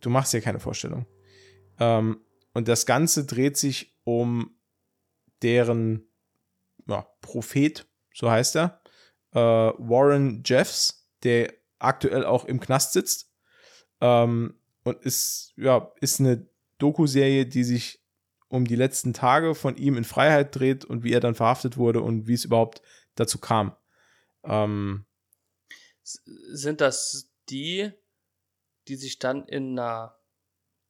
du machst dir keine Vorstellung. Ähm, und das Ganze dreht sich um deren ja, Prophet, so heißt er, äh, Warren Jeffs, der aktuell auch im Knast sitzt. Ähm, und ist, ja, ist eine Doku-Serie, die sich um die letzten Tage von ihm in Freiheit dreht und wie er dann verhaftet wurde und wie es überhaupt dazu kam. Ähm, Sind das die, die sich dann in einer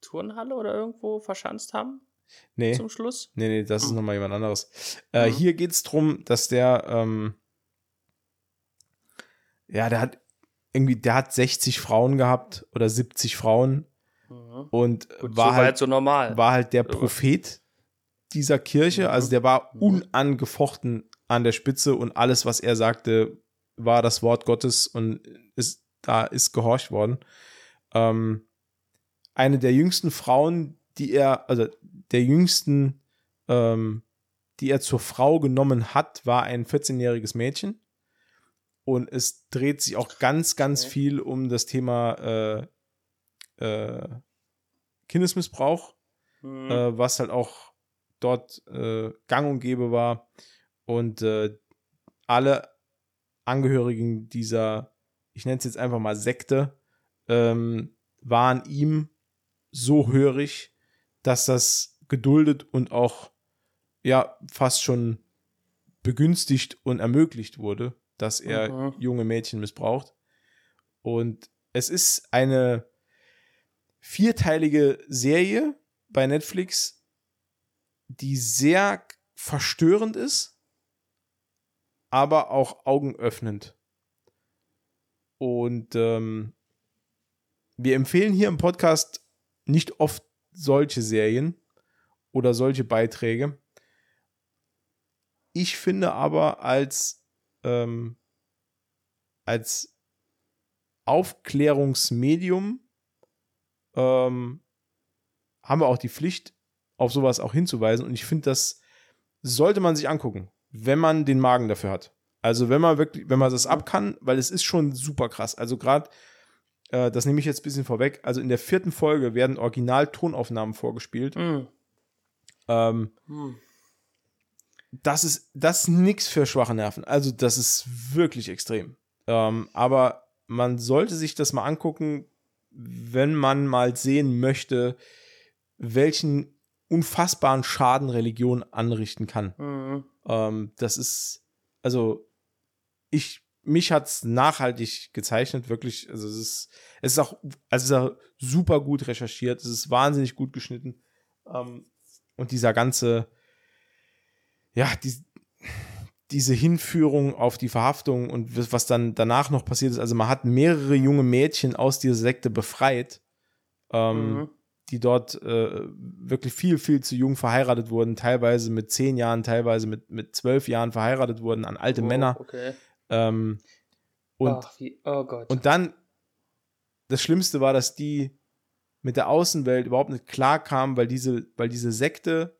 Turnhalle oder irgendwo verschanzt haben nee. zum Schluss? Nee, nee, das ist Mhm. nochmal jemand anderes. Äh, Mhm. Hier geht es darum, dass der, ähm, ja, der hat irgendwie, der hat 60 Frauen gehabt oder 70 Frauen Mhm. und Gut, war, soweit halt, so normal. war halt der. Prophet dieser Kirche. Mhm. Also der war Mhm. unangefochten an der Spitze und alles, was er sagte, war das Wort Gottes und ist, da ist gehorcht worden. Ähm, eine der jüngsten Frauen, die er, also der jüngsten, ähm, die er zur Frau genommen hat, war ein 14-jähriges Mädchen. Und es dreht sich auch ganz, ganz Okay. viel um das Thema äh, äh, Kindesmissbrauch, Mhm. äh, was halt auch dort äh, gang und gäbe war. Und äh, alle Angehörigen dieser, ich nenne es jetzt einfach mal Sekte, ähm, waren ihm so hörig, dass das geduldet und auch ja fast schon begünstigt und ermöglicht wurde, dass er Mhm. junge Mädchen missbraucht. Und es ist eine vierteilige Serie bei Netflix, die sehr verstörend ist, aber auch augenöffnend. Und ähm, wir empfehlen hier im Podcast nicht oft solche Serien oder solche Beiträge. Ich finde aber als, ähm, als Aufklärungsmedium ähm, haben wir auch die Pflicht, auf sowas auch hinzuweisen. Und ich finde, das sollte man sich angucken, wenn man den Magen dafür hat. Also wenn man wirklich, wenn man das ab kann, weil es ist schon super krass. Also gerade, äh, das nehme ich jetzt ein bisschen vorweg, also in der vierten Folge werden Original-Tonaufnahmen vorgespielt. Mhm. Ähm, Mhm. das ist, das ist nix für schwache Nerven. Also, das ist wirklich extrem. Ähm, aber man sollte sich das mal angucken, wenn man mal sehen möchte, welchen unfassbaren Schaden Religion anrichten kann. Mhm. Ähm, das ist, also, ich, mich hat's nachhaltig gezeichnet, wirklich. Also, es ist, es ist auch, also, es ist auch super gut recherchiert, es ist wahnsinnig gut geschnitten. Ähm, und dieser ganze, ja, die, diese Hinführung auf die Verhaftung und was dann danach noch passiert ist. Also, man hat mehrere junge Mädchen aus dieser Sekte befreit. Ähm, Mhm. die dort äh, wirklich viel, viel zu jung verheiratet wurden, teilweise mit zehn Jahren, teilweise mit, mit zwölf Jahren verheiratet wurden an alte Oh, Männer. Okay. Ähm, Und, Ach, wie, oh und dann, das Schlimmste war, dass die mit der Außenwelt überhaupt nicht klarkamen, weil diese, weil diese Sekte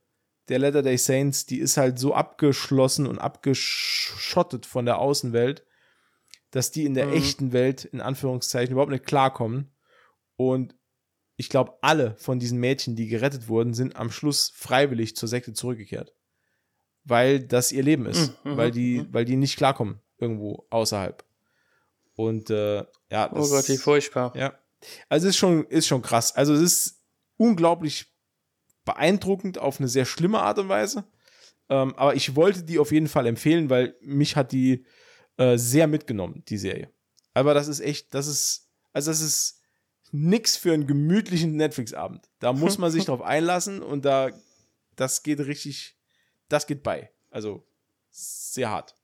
der Latter-day Saints, die ist halt so abgeschlossen und abgeschottet von der Außenwelt, dass die in der Mhm. echten Welt, in Anführungszeichen, überhaupt nicht klarkommen. Und ich glaube, alle von diesen Mädchen, die gerettet wurden, sind am Schluss freiwillig zur Sekte zurückgekehrt. Weil das ihr Leben ist. Mhm, weil, die, mhm. weil die nicht klarkommen irgendwo außerhalb. Und äh, ja, oh das, Gott, wie furchtbar. ja. Also es ist schon, ist schon krass. Also es ist unglaublich beeindruckend auf eine sehr schlimme Art und Weise. Ähm, aber ich wollte die auf jeden Fall empfehlen, weil mich hat die äh, sehr mitgenommen, die Serie. Aber das ist echt, das ist, also das ist nix für einen gemütlichen Netflix-Abend. Da muss man sich (laughs) drauf einlassen und da, das geht richtig, das geht bei. Also sehr hart.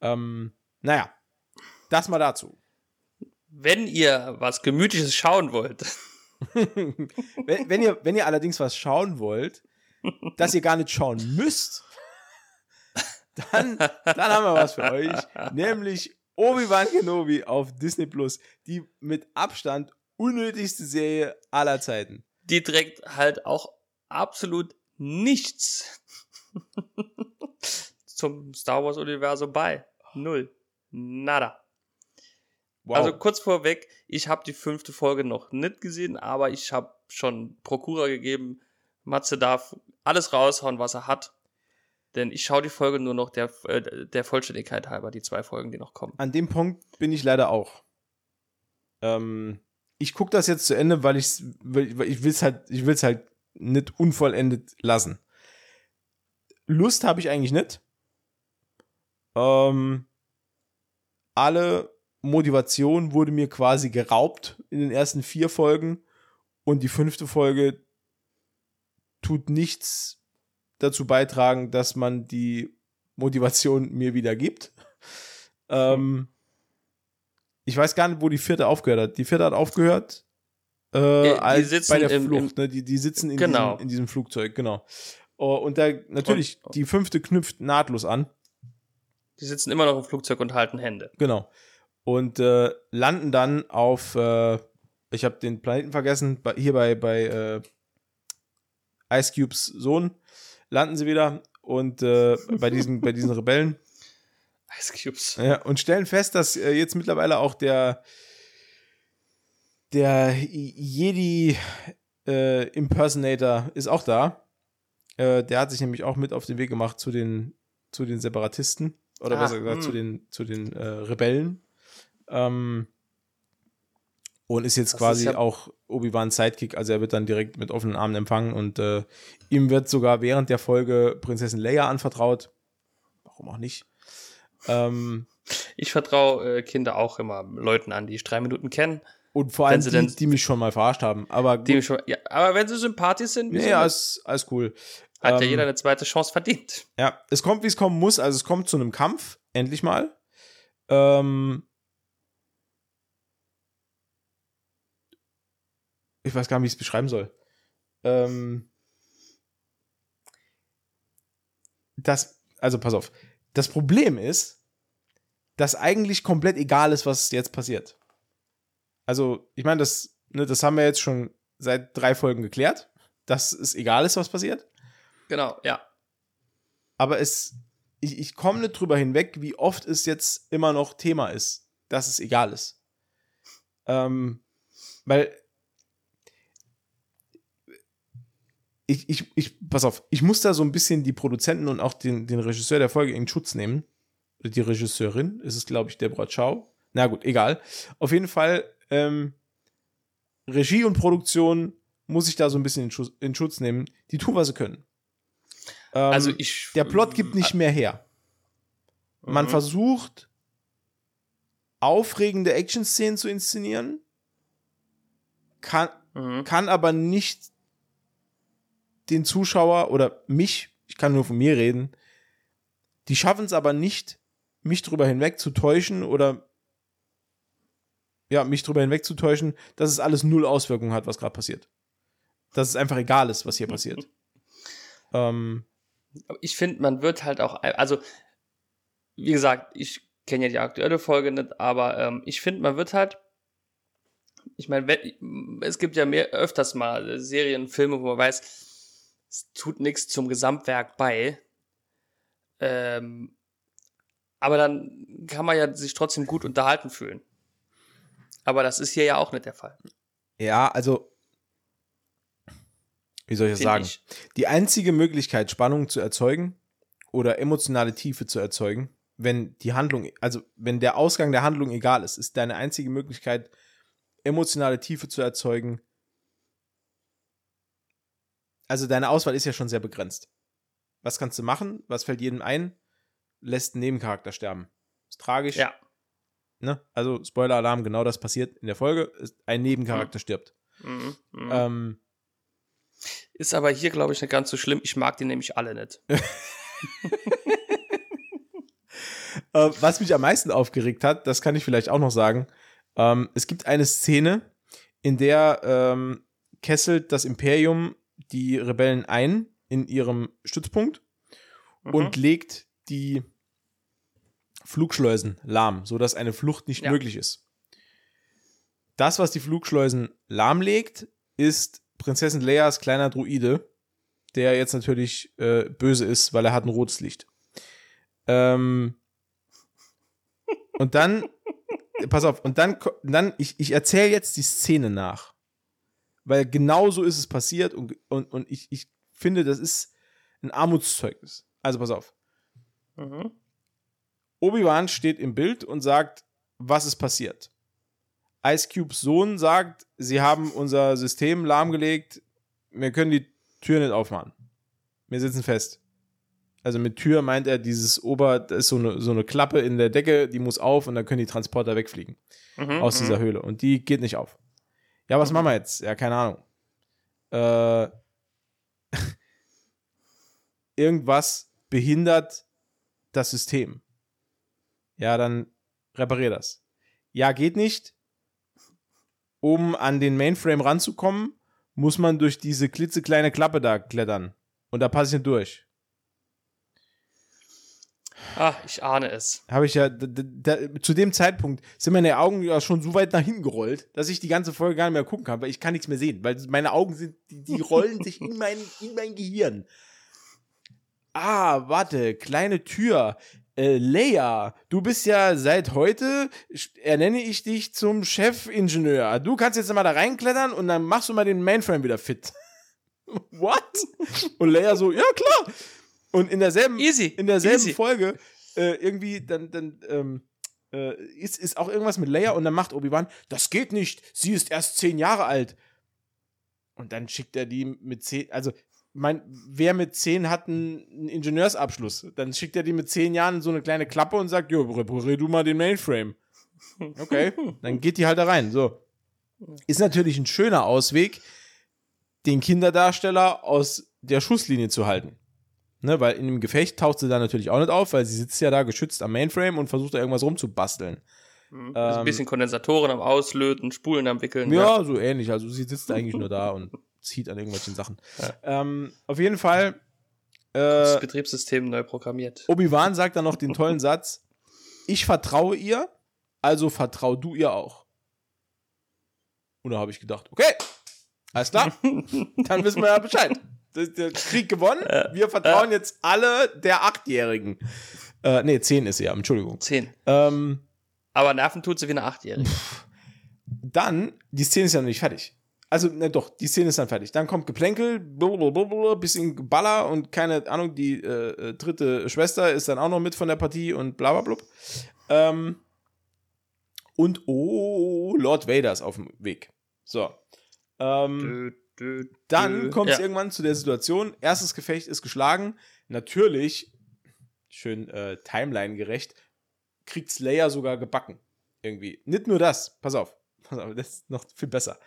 Ähm, naja, das mal dazu. Wenn ihr was Gemütliches schauen wollt, (laughs) wenn, wenn, ihr, wenn ihr allerdings was schauen wollt, das ihr gar nicht schauen müsst, dann, dann haben wir was für euch. Nämlich Obi-Wan Kenobi auf Disney Plus. Die mit Abstand unnötigste Serie aller Zeiten. die trägt halt auch absolut nichts (laughs) zum Star Wars-Universum bei. Null. Nada. Wow. Also kurz vorweg, ich habe die fünfte Folge noch nicht gesehen, aber ich habe schon Prokura gegeben. Matze darf alles raushauen, was er hat. Denn ich schaue die Folge nur noch der, äh, der Vollständigkeit halber, die zwei Folgen, die noch kommen. An dem Punkt bin ich leider auch. Ähm, ich gucke das jetzt zu Ende, weil, ich's, weil ich will es halt, ich will's halt nicht unvollendet lassen. Lust habe ich eigentlich nicht. Ähm, alle Motivation wurde mir quasi geraubt in den ersten vier Folgen und die fünfte Folge tut nichts dazu beitragen, dass man die Motivation (laughs) mir wieder gibt. Ähm, ich weiß gar nicht, wo die vierte aufgehört hat. Die vierte hat aufgehört äh, die als sitzen bei der im- Flucht. ne? die, die sitzen in, Genau. diesem, in diesem Flugzeug, genau. Oh, und da natürlich, Und- die fünfte knüpft nahtlos an. Die sitzen immer noch im Flugzeug und halten Hände. Genau. Und äh, landen dann auf, äh, ich habe den Planeten vergessen, bei, hier bei, bei äh, Ice Cubes Sohn landen sie wieder und äh, bei, diesen, bei diesen Rebellen (laughs) Ice Cubes. ja, und stellen fest, dass äh, jetzt mittlerweile auch der der Jedi äh, Impersonator ist auch da. Der hat sich nämlich auch mit auf den Weg gemacht zu den zu den Separatisten oder Ah, besser gesagt hm. zu den zu den äh, Rebellen. Ähm, und ist jetzt Das quasi ist ja- auch Obi-Wan Sidekick, also er wird dann direkt mit offenen Armen empfangen und äh, ihm wird sogar während der Folge Prinzessin Leia anvertraut. Warum auch nicht? Ähm, Ich vertraue äh, Kinder auch immer Leuten an, die ich drei Minuten kennen. und vor allem die, denn- die mich schon mal verarscht haben. Aber gut, schon, ja, aber wenn sie sympathisch sind, nee, nicht? alles, alles cool. hat ja ähm, jeder eine zweite Chance verdient. Ja, es kommt, wie es kommen muss. Also es kommt zu einem Kampf, endlich mal. Ähm, ich weiß gar nicht, wie ich es beschreiben soll. Ähm, das, also pass auf. Das Problem ist, dass eigentlich komplett egal ist, was jetzt passiert. Also, ich meine, das, ne, das haben wir jetzt schon seit drei Folgen geklärt, dass es egal ist, was passiert. Genau, ja. Aber es, ich, ich komme nicht drüber hinweg, wie oft es jetzt immer noch Thema ist, dass es egal ist. Ähm, weil ich, ich, ich, pass auf, ich muss da so ein bisschen die Produzenten und auch den, den Regisseur der Folge in Schutz nehmen. Die Regisseurin, ist es, glaube ich, Deborah Chow. Na gut, egal. Auf jeden Fall, ähm, Regie und Produktion muss ich da so ein bisschen in Schutz, in Schutz nehmen. Die tun, was sie können. Ähm, Also ich. der Plot gibt nicht mehr her. Man Mhm. versucht, aufregende Action-Szenen zu inszenieren, kann, Mhm. kann aber nicht den Zuschauer oder mich, ich kann nur von mir reden, die schaffen es aber nicht, mich drüber hinweg zu täuschen oder ja, mich drüber hinweg zu täuschen, dass es alles null Auswirkungen hat, was gerade passiert. Dass es einfach egal ist, was hier passiert. (laughs) ähm, ich finde, man wird halt auch, also, wie gesagt, ich kenne ja die aktuelle Folge nicht, aber ähm, ich finde, man wird halt, ich meine, es gibt ja mehr öfters mal Serien, Filme, wo man weiß, es tut nichts zum Gesamtwerk bei. Ähm, aber dann kann man ja sich trotzdem gut unterhalten fühlen. Aber das ist hier ja auch nicht der Fall. Ja, also wie soll ich das sagen? Ich. Die einzige Möglichkeit, Spannung zu erzeugen oder emotionale Tiefe zu erzeugen, wenn die Handlung, also wenn der Ausgang der Handlung egal ist, ist deine einzige Möglichkeit, emotionale Tiefe zu erzeugen. Also deine Auswahl ist ja schon sehr begrenzt. Was kannst du machen? Was fällt jedem ein? Lässt einen Nebencharakter sterben. Ist tragisch. Ja. Ne? Also, Spoiler-Alarm, genau das passiert in der Folge. Ein Nebencharakter mhm. stirbt. Mhm. Mhm. Ähm, ist aber hier, glaube ich, nicht ganz so schlimm. Ich mag die nämlich alle nicht. (laughs) äh, was mich am meisten aufgeregt hat, das kann ich vielleicht auch noch sagen. Ähm, es gibt eine Szene, in der ähm, kesselt das Imperium die Rebellen ein in ihrem Stützpunkt mhm. und legt die Flugschleusen lahm, sodass eine Flucht nicht ja. möglich ist. Das, was die Flugschleusen lahmlegt, ist Prinzessin Leias kleiner Druide, der jetzt natürlich äh, böse ist, weil er hat ein rotes Licht. Ähm, und dann, pass auf, und dann, dann ich, ich erzähle jetzt die Szene nach. Weil genau so ist es passiert und, und, und ich, ich finde, das ist ein Armutszeugnis. Also pass auf. Mhm. Obi-Wan steht im Bild und sagt, was ist passiert? Ice Cubes Sohn sagt, sie haben unser System lahmgelegt, wir können die Tür nicht aufmachen. Wir sitzen fest. Also mit Tür meint er dieses Ober, da ist so eine, so eine Klappe in der Decke, die muss auf und dann können die Transporter wegfliegen mhm, aus dieser mhm. Höhle. Und die geht nicht auf. Ja, was machen wir jetzt? Ja, keine Ahnung. Äh, (laughs) irgendwas behindert das System. Ja, dann reparier das. Ja, geht nicht um an den Mainframe ranzukommen, muss man durch diese klitzekleine Klappe da klettern. Und da passe ich nicht durch. Ah, ich ahne es. Habe ich ja, zu dem Zeitpunkt sind meine Augen ja schon so weit nach hinten gerollt, dass ich die ganze Folge gar nicht mehr gucken kann, weil ich kann nichts mehr sehen, weil meine Augen sind, die, die rollen sich in mein, in mein Gehirn. Ah, warte, kleine Tür äh, Leia, du bist ja seit heute, ernenne ich dich zum Chefingenieur. Du kannst jetzt mal da reinklettern und dann machst du mal den Mainframe wieder fit. (laughs) What? Und Leia so, ja klar. Und in derselben, Easy. In derselben Easy. Folge äh, irgendwie dann, dann ähm, äh, ist, ist auch irgendwas mit Leia und dann macht Obi-Wan, das geht nicht, sie ist erst zehn Jahre alt. Und dann schickt er die mit zehn, also mein, wer mit zehn hat einen Ingenieursabschluss? Dann schickt er die mit zehn Jahren so eine kleine Klappe und sagt, jo, reparier du mal den Mainframe. Okay, (laughs) dann geht die halt da rein. So. Ist natürlich ein schöner Ausweg, den Kinderdarsteller aus der Schusslinie zu halten. Ne, weil in dem Gefecht taucht sie da natürlich auch nicht auf, weil sie sitzt ja da geschützt am Mainframe und versucht da irgendwas rumzubasteln. Also ein bisschen Kondensatoren am Auslöten, Spulen am Wickeln. Ja, ja, so ähnlich. Also sie sitzt eigentlich nur da und (laughs) zieht an irgendwelchen Sachen. Ja. Ähm, auf jeden Fall. Äh, das Betriebssystem neu programmiert. Obi-Wan sagt dann noch den tollen (laughs) Satz: Ich vertraue ihr, also vertrau du ihr auch. Und da habe ich gedacht, okay, alles klar, (laughs) dann wissen wir ja Bescheid. Der Krieg gewonnen, wir vertrauen jetzt alle der Achtjährigen. Äh, nee, zehn ist sie ja, Entschuldigung. Zehn. Ähm, Aber Nerven tut sie wie eine Achtjährige. Dann, die Szene ist ja noch nicht fertig. Also, ne, doch, die Szene ist dann fertig. Dann kommt Geplänkel, blablabla, bisschen Baller und keine Ahnung, die äh, äh, dritte Schwester ist dann auch noch mit von der Partie und bla bla bla. Ähm, und oh, Lord Vader ist auf dem Weg. So. Ähm, dann kommt es ja. irgendwann zu der Situation, erstes Gefecht ist geschlagen. Natürlich, schön äh, Timeline-gerecht, kriegt Slayer sogar gebacken. Irgendwie. Nicht nur das, pass auf, (laughs) pass auf, das ist noch viel besser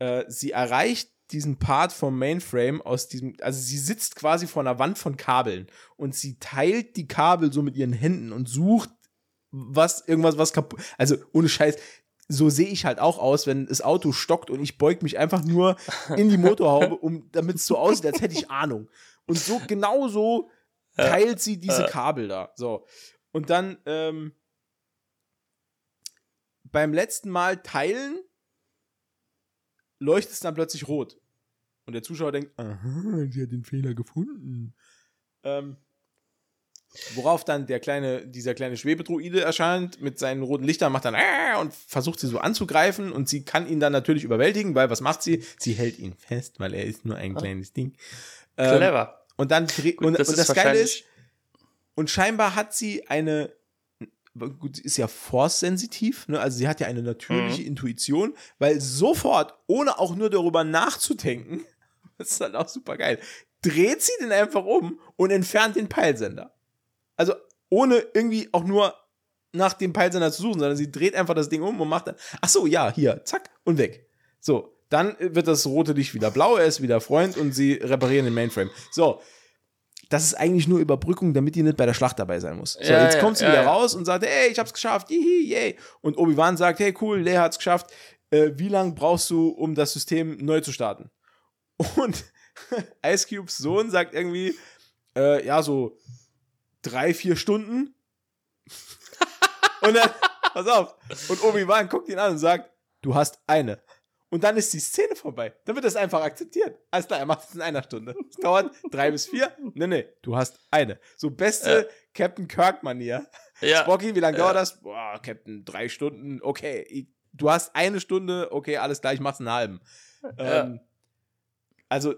äh, sie erreicht diesen Part vom Mainframe aus diesem, also sie sitzt quasi vor einer Wand von Kabeln und sie teilt die Kabel so mit ihren Händen und sucht was, irgendwas, was kaputt, also ohne Scheiß, so sehe ich halt auch aus, wenn das Auto stockt und ich beug mich einfach nur in die Motorhaube, um, damit es so aussieht, als hätte ich Ahnung. Und so, genau so teilt sie diese Kabel da, so. Und dann ähm, beim letzten Mal teilen leuchtet es dann plötzlich rot. Und der Zuschauer denkt, aha, sie hat den Fehler gefunden. Ähm, worauf dann der kleine, dieser kleine Schwebedruide erscheint mit seinen roten Lichtern, macht dann äh, und versucht sie so anzugreifen und sie kann ihn dann natürlich überwältigen, weil was macht sie? Sie hält ihn fest, weil er ist nur ein kleines Ding. Ähm, Clever. und dann dreht Gut, und, das und das Geile ist, und scheinbar hat sie eine, gut, sie ist ja force-sensitiv, ne? also sie hat ja eine natürliche Intuition, weil sofort, ohne auch nur darüber nachzudenken, (laughs) das ist dann auch super geil, dreht sie den einfach um und entfernt den Peilsender. Also ohne irgendwie auch nur nach dem Peilsender zu suchen, sondern sie dreht einfach das Ding um und macht dann, ach so, ja, hier, zack, und weg. So, dann wird das rote Licht wieder blau, er ist wieder Freund und sie reparieren den Mainframe. So, das ist eigentlich nur Überbrückung, damit die nicht bei der Schlacht dabei sein muss. So, Ja, jetzt kommt sie ja, wieder ja. raus und sagt, hey, ich hab's geschafft, jihi, yay. Und Obi-Wan sagt, hey, cool, Lea hat's geschafft. Äh, wie lange brauchst du, um das System neu zu starten? Und (laughs) Ice Cubes Sohn sagt irgendwie, äh, ja, so drei, vier Stunden. und dann, (laughs) pass auf, und Obi-Wan guckt ihn an und sagt, du hast eine. Und dann ist die Szene vorbei. Dann wird das einfach akzeptiert. Alles klar, er macht es in einer Stunde. Es dauert drei bis vier. Nee, nee, du hast eine. So beste Captain Kirk-Manier. Ja. Spocky, wie lange Ja. dauert das? Boah, Captain, drei Stunden. Okay, ich, du hast eine Stunde. Okay, alles klar, ich mach's einen halben. Ja. Ähm, also,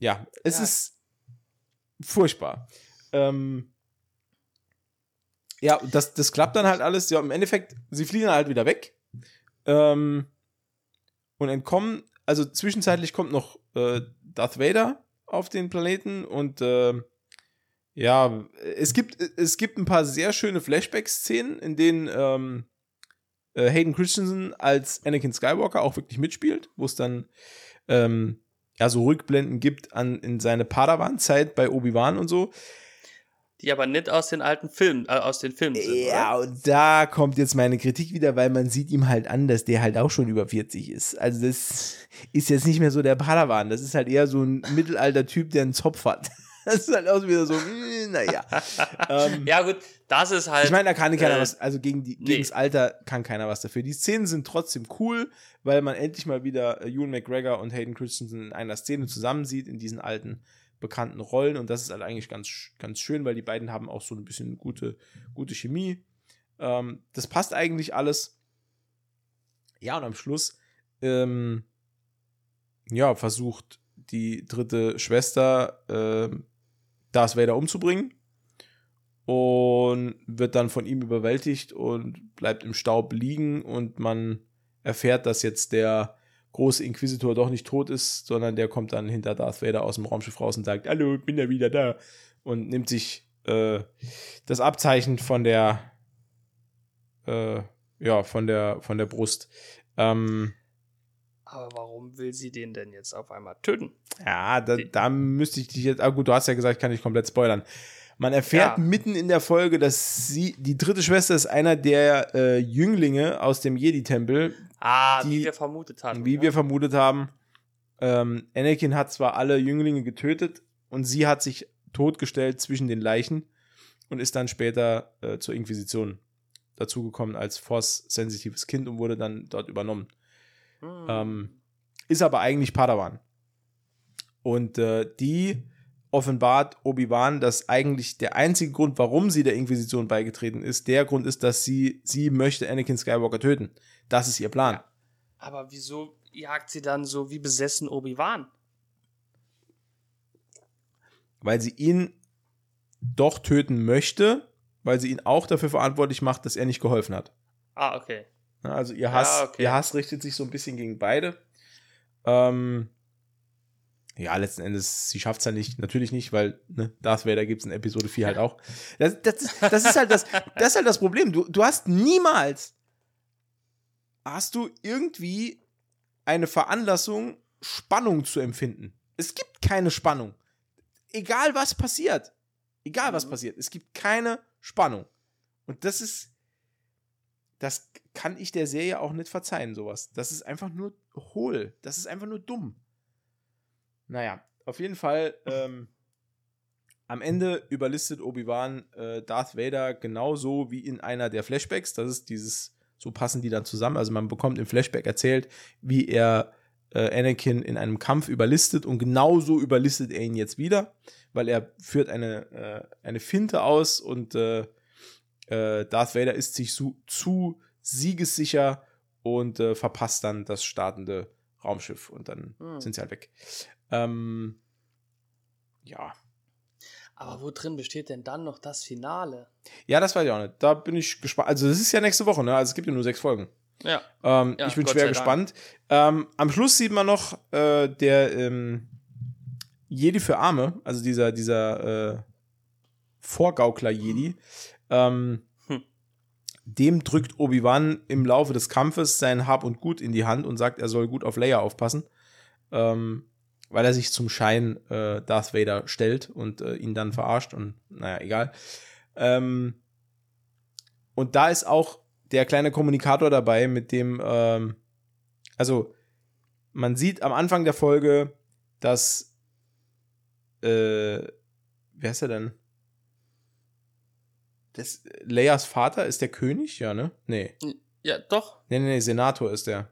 ja, es Ja. ist furchtbar. Ähm, ja, das, das klappt dann halt alles. Ja, im Endeffekt, sie fliegen halt wieder weg. Ähm, und entkommen. Also zwischenzeitlich kommt noch äh, Darth Vader auf den Planeten und äh, ja, es gibt, es gibt ein paar sehr schöne Flashback-Szenen, in denen ähm, äh, Hayden Christensen als Anakin Skywalker auch wirklich mitspielt, wo es dann ähm, ja so Rückblenden gibt an in seine Padawan-Zeit bei Obi-Wan und so. Die aber nicht aus den alten Filmen, äh, aus den Filmen sind, Ja, oder? und da kommt jetzt meine Kritik wieder, weil man sieht ihm halt an, dass der halt auch schon über 40 ist. Also das ist jetzt nicht mehr so der Padawan. Das ist halt eher so ein Mittelalter-Typ, der einen Zopf hat. (laughs) Das ist halt auch wieder so, mm, naja. (laughs) ähm, Ja, gut, das ist halt. ich meine, da kann keiner äh, was, also gegen, die, nee. gegen das Alter kann keiner was dafür. Die Szenen sind trotzdem cool, weil man endlich mal wieder äh, Ewan McGregor und Hayden Christensen in einer Szene zusammen sieht, in diesen alten, bekannten Rollen. Und das ist halt eigentlich ganz, ganz schön, weil die beiden haben auch so ein bisschen gute, gute Chemie. Ähm, das passt eigentlich alles. Ja, und am Schluss, ähm, ja, versucht die dritte Schwester, ähm, Darth Vader umzubringen und wird dann von ihm überwältigt und bleibt im Staub liegen und man erfährt, dass jetzt der große Inquisitor doch nicht tot ist, sondern der kommt dann hinter Darth Vader aus dem Raumschiff raus und sagt, hallo, ich bin ja wieder da und nimmt sich äh, das Abzeichen von der äh, ja, von der von der Brust. Ähm, aber warum will sie den denn jetzt auf einmal töten? ja, da, da müsste ich dich jetzt. Ah, gut, du hast ja gesagt, kann ich komplett spoilern. Man erfährt Ja. mitten in der Folge, dass sie, die dritte Schwester ist einer der äh, Jünglinge aus dem Jedi-Tempel, Ah, Die- wie wir vermutet hatten. wie ja. wir vermutet haben. Ähm, Anakin hat zwar alle Jünglinge getötet und sie hat sich totgestellt zwischen den Leichen und ist dann später äh, zur Inquisition dazugekommen als Force-sensitives Kind und wurde dann dort übernommen. Hm. Ähm, ist aber eigentlich Padawan. Und äh, die offenbart Obi-Wan, dass eigentlich der einzige Grund, warum sie der Inquisition beigetreten ist, der Grund ist, dass sie, sie möchte Anakin Skywalker töten. Das ist ihr Plan. Ja. Aber wieso jagt sie dann so wie besessen Obi-Wan? Weil sie ihn doch töten möchte, weil sie ihn auch dafür verantwortlich macht, dass er nicht geholfen hat. Ah, okay. Also ihr Hass, Ja, okay. ihr Hass richtet sich so ein bisschen gegen beide. Ähm, ja, letzten Endes, sie schafft es ja nicht, natürlich nicht, weil ne, Darth Vader gibt es in Episode 4 halt auch. Das, das, ist, das, ist halt das, das ist halt das Problem. Du, du hast niemals, hast du irgendwie eine Veranlassung, Spannung zu empfinden. Es gibt keine Spannung. Egal was passiert. Egal was Mhm. passiert. Es gibt keine Spannung. Und das ist, das kann ich der Serie auch nicht verzeihen, sowas. Das ist einfach nur hohl. Das ist einfach nur dumm. Naja, auf jeden Fall ähm, am Ende überlistet Obi-Wan äh, Darth Vader genauso wie in einer der Flashbacks. Das ist dieses, so passen die dann zusammen. Also man bekommt im Flashback erzählt, wie er äh, Anakin in einem Kampf überlistet und genauso überlistet er ihn jetzt wieder, weil er führt eine, äh, eine Finte aus und äh, äh Darth Vader ist sich zu, zu siegessicher und äh, verpasst dann das startende Raumschiff und dann hm. sind sie halt weg. Ähm, ja. Aber wo drin besteht denn dann noch das Finale? Ja, das weiß ich auch nicht. Da bin ich gespannt. Also, das ist ja nächste Woche, ne? Also, es gibt ja nur sechs Folgen. Ja. Ähm, ja ich bin Gott schwer gespannt. Ähm, am Schluss sieht man noch äh, der ähm, Jedi für Arme, also dieser, dieser äh, Vorgaukler-Jedi. Ähm, hm. Dem drückt Obi-Wan im Laufe des Kampfes sein Hab und Gut in die Hand und sagt, er soll gut auf Leia aufpassen. Ähm, weil er sich zum Schein äh, Darth Vader stellt und äh, ihn dann verarscht und naja, egal. Ähm, und da ist auch der kleine Kommunikator dabei, mit dem, ähm, also man sieht am Anfang der Folge, dass, äh, wer ist er denn? Das, Leias Vater ist der König, ja, ne? Nee. Ja, doch. Nee, nee, nee, Senator ist der.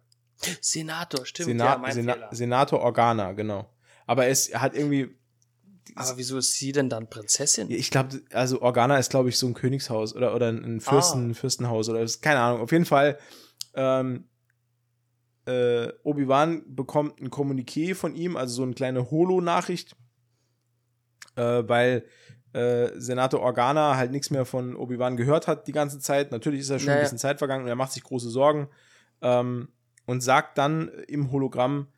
Senator, stimmt. Sena ja, mein Sena. Senator Organa, genau. Aber es hat irgendwie. Aber wieso ist sie denn dann Prinzessin? Ich glaube, also Organa ist, glaube ich, so ein Königshaus oder, oder ein Fürsten, ah. Fürstenhaus oder keine Ahnung. Auf jeden Fall, ähm, äh, Obi-Wan bekommt ein Kommuniqué von ihm, also so eine kleine Holo-Nachricht, äh, weil äh, Senator Organa halt nichts mehr von Obi-Wan gehört hat die ganze Zeit. Natürlich ist er schon naja. ein bisschen Zeit vergangen und er macht sich große Sorgen ähm, und sagt dann im Hologramm,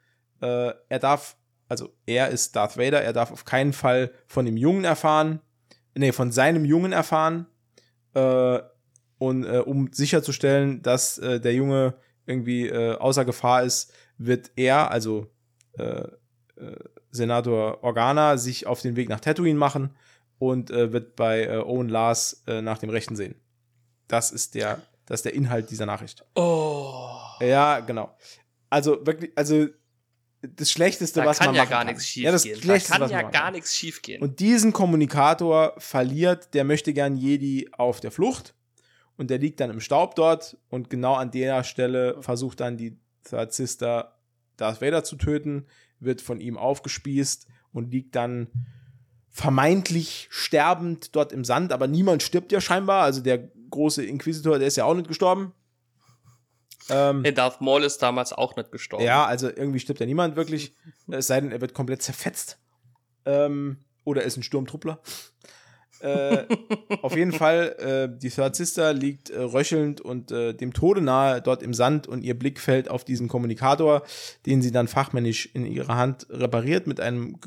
äh, er darf also er ist Darth Vader, er darf auf keinen Fall von dem Jungen erfahren, nee, von seinem Jungen erfahren, äh, und äh, um sicherzustellen, dass äh, der Junge irgendwie äh, außer Gefahr ist, wird er, also Senator Organa, sich auf den Weg nach Tatooine machen und äh, wird bei äh, Owen Lars äh, nach dem Rechten sehen. Das ist der, das ist der Inhalt dieser Nachricht. Oh. Ja, genau. Also wirklich, also das Schlechteste, da was man ja machen gar kann. nichts schief ja, das gehen. Schlechteste, da kann ja gar nichts schief gehen. Und diesen Kommunikator verliert der möchte gern Jedi auf der Flucht und der liegt dann im Staub dort und genau an der Stelle versucht dann die Third Sister Darth Vader zu töten, wird von ihm aufgespießt und liegt dann vermeintlich sterbend dort im Sand, aber niemand stirbt ja scheinbar, also der große Inquisitor, der ist ja auch nicht gestorben. Ähm, hey, Darth Maul ist damals auch nicht gestorben. Ja, also irgendwie stirbt ja niemand wirklich. Es sei denn, er wird komplett zerfetzt. Ähm, oder ist ein Sturmtruppler. äh, auf jeden Fall, äh, die Third Sister liegt äh, röchelnd und äh, dem Tode nahe dort im Sand und ihr Blick fällt auf diesen Kommunikator, den sie dann fachmännisch in ihrer Hand repariert mit einem,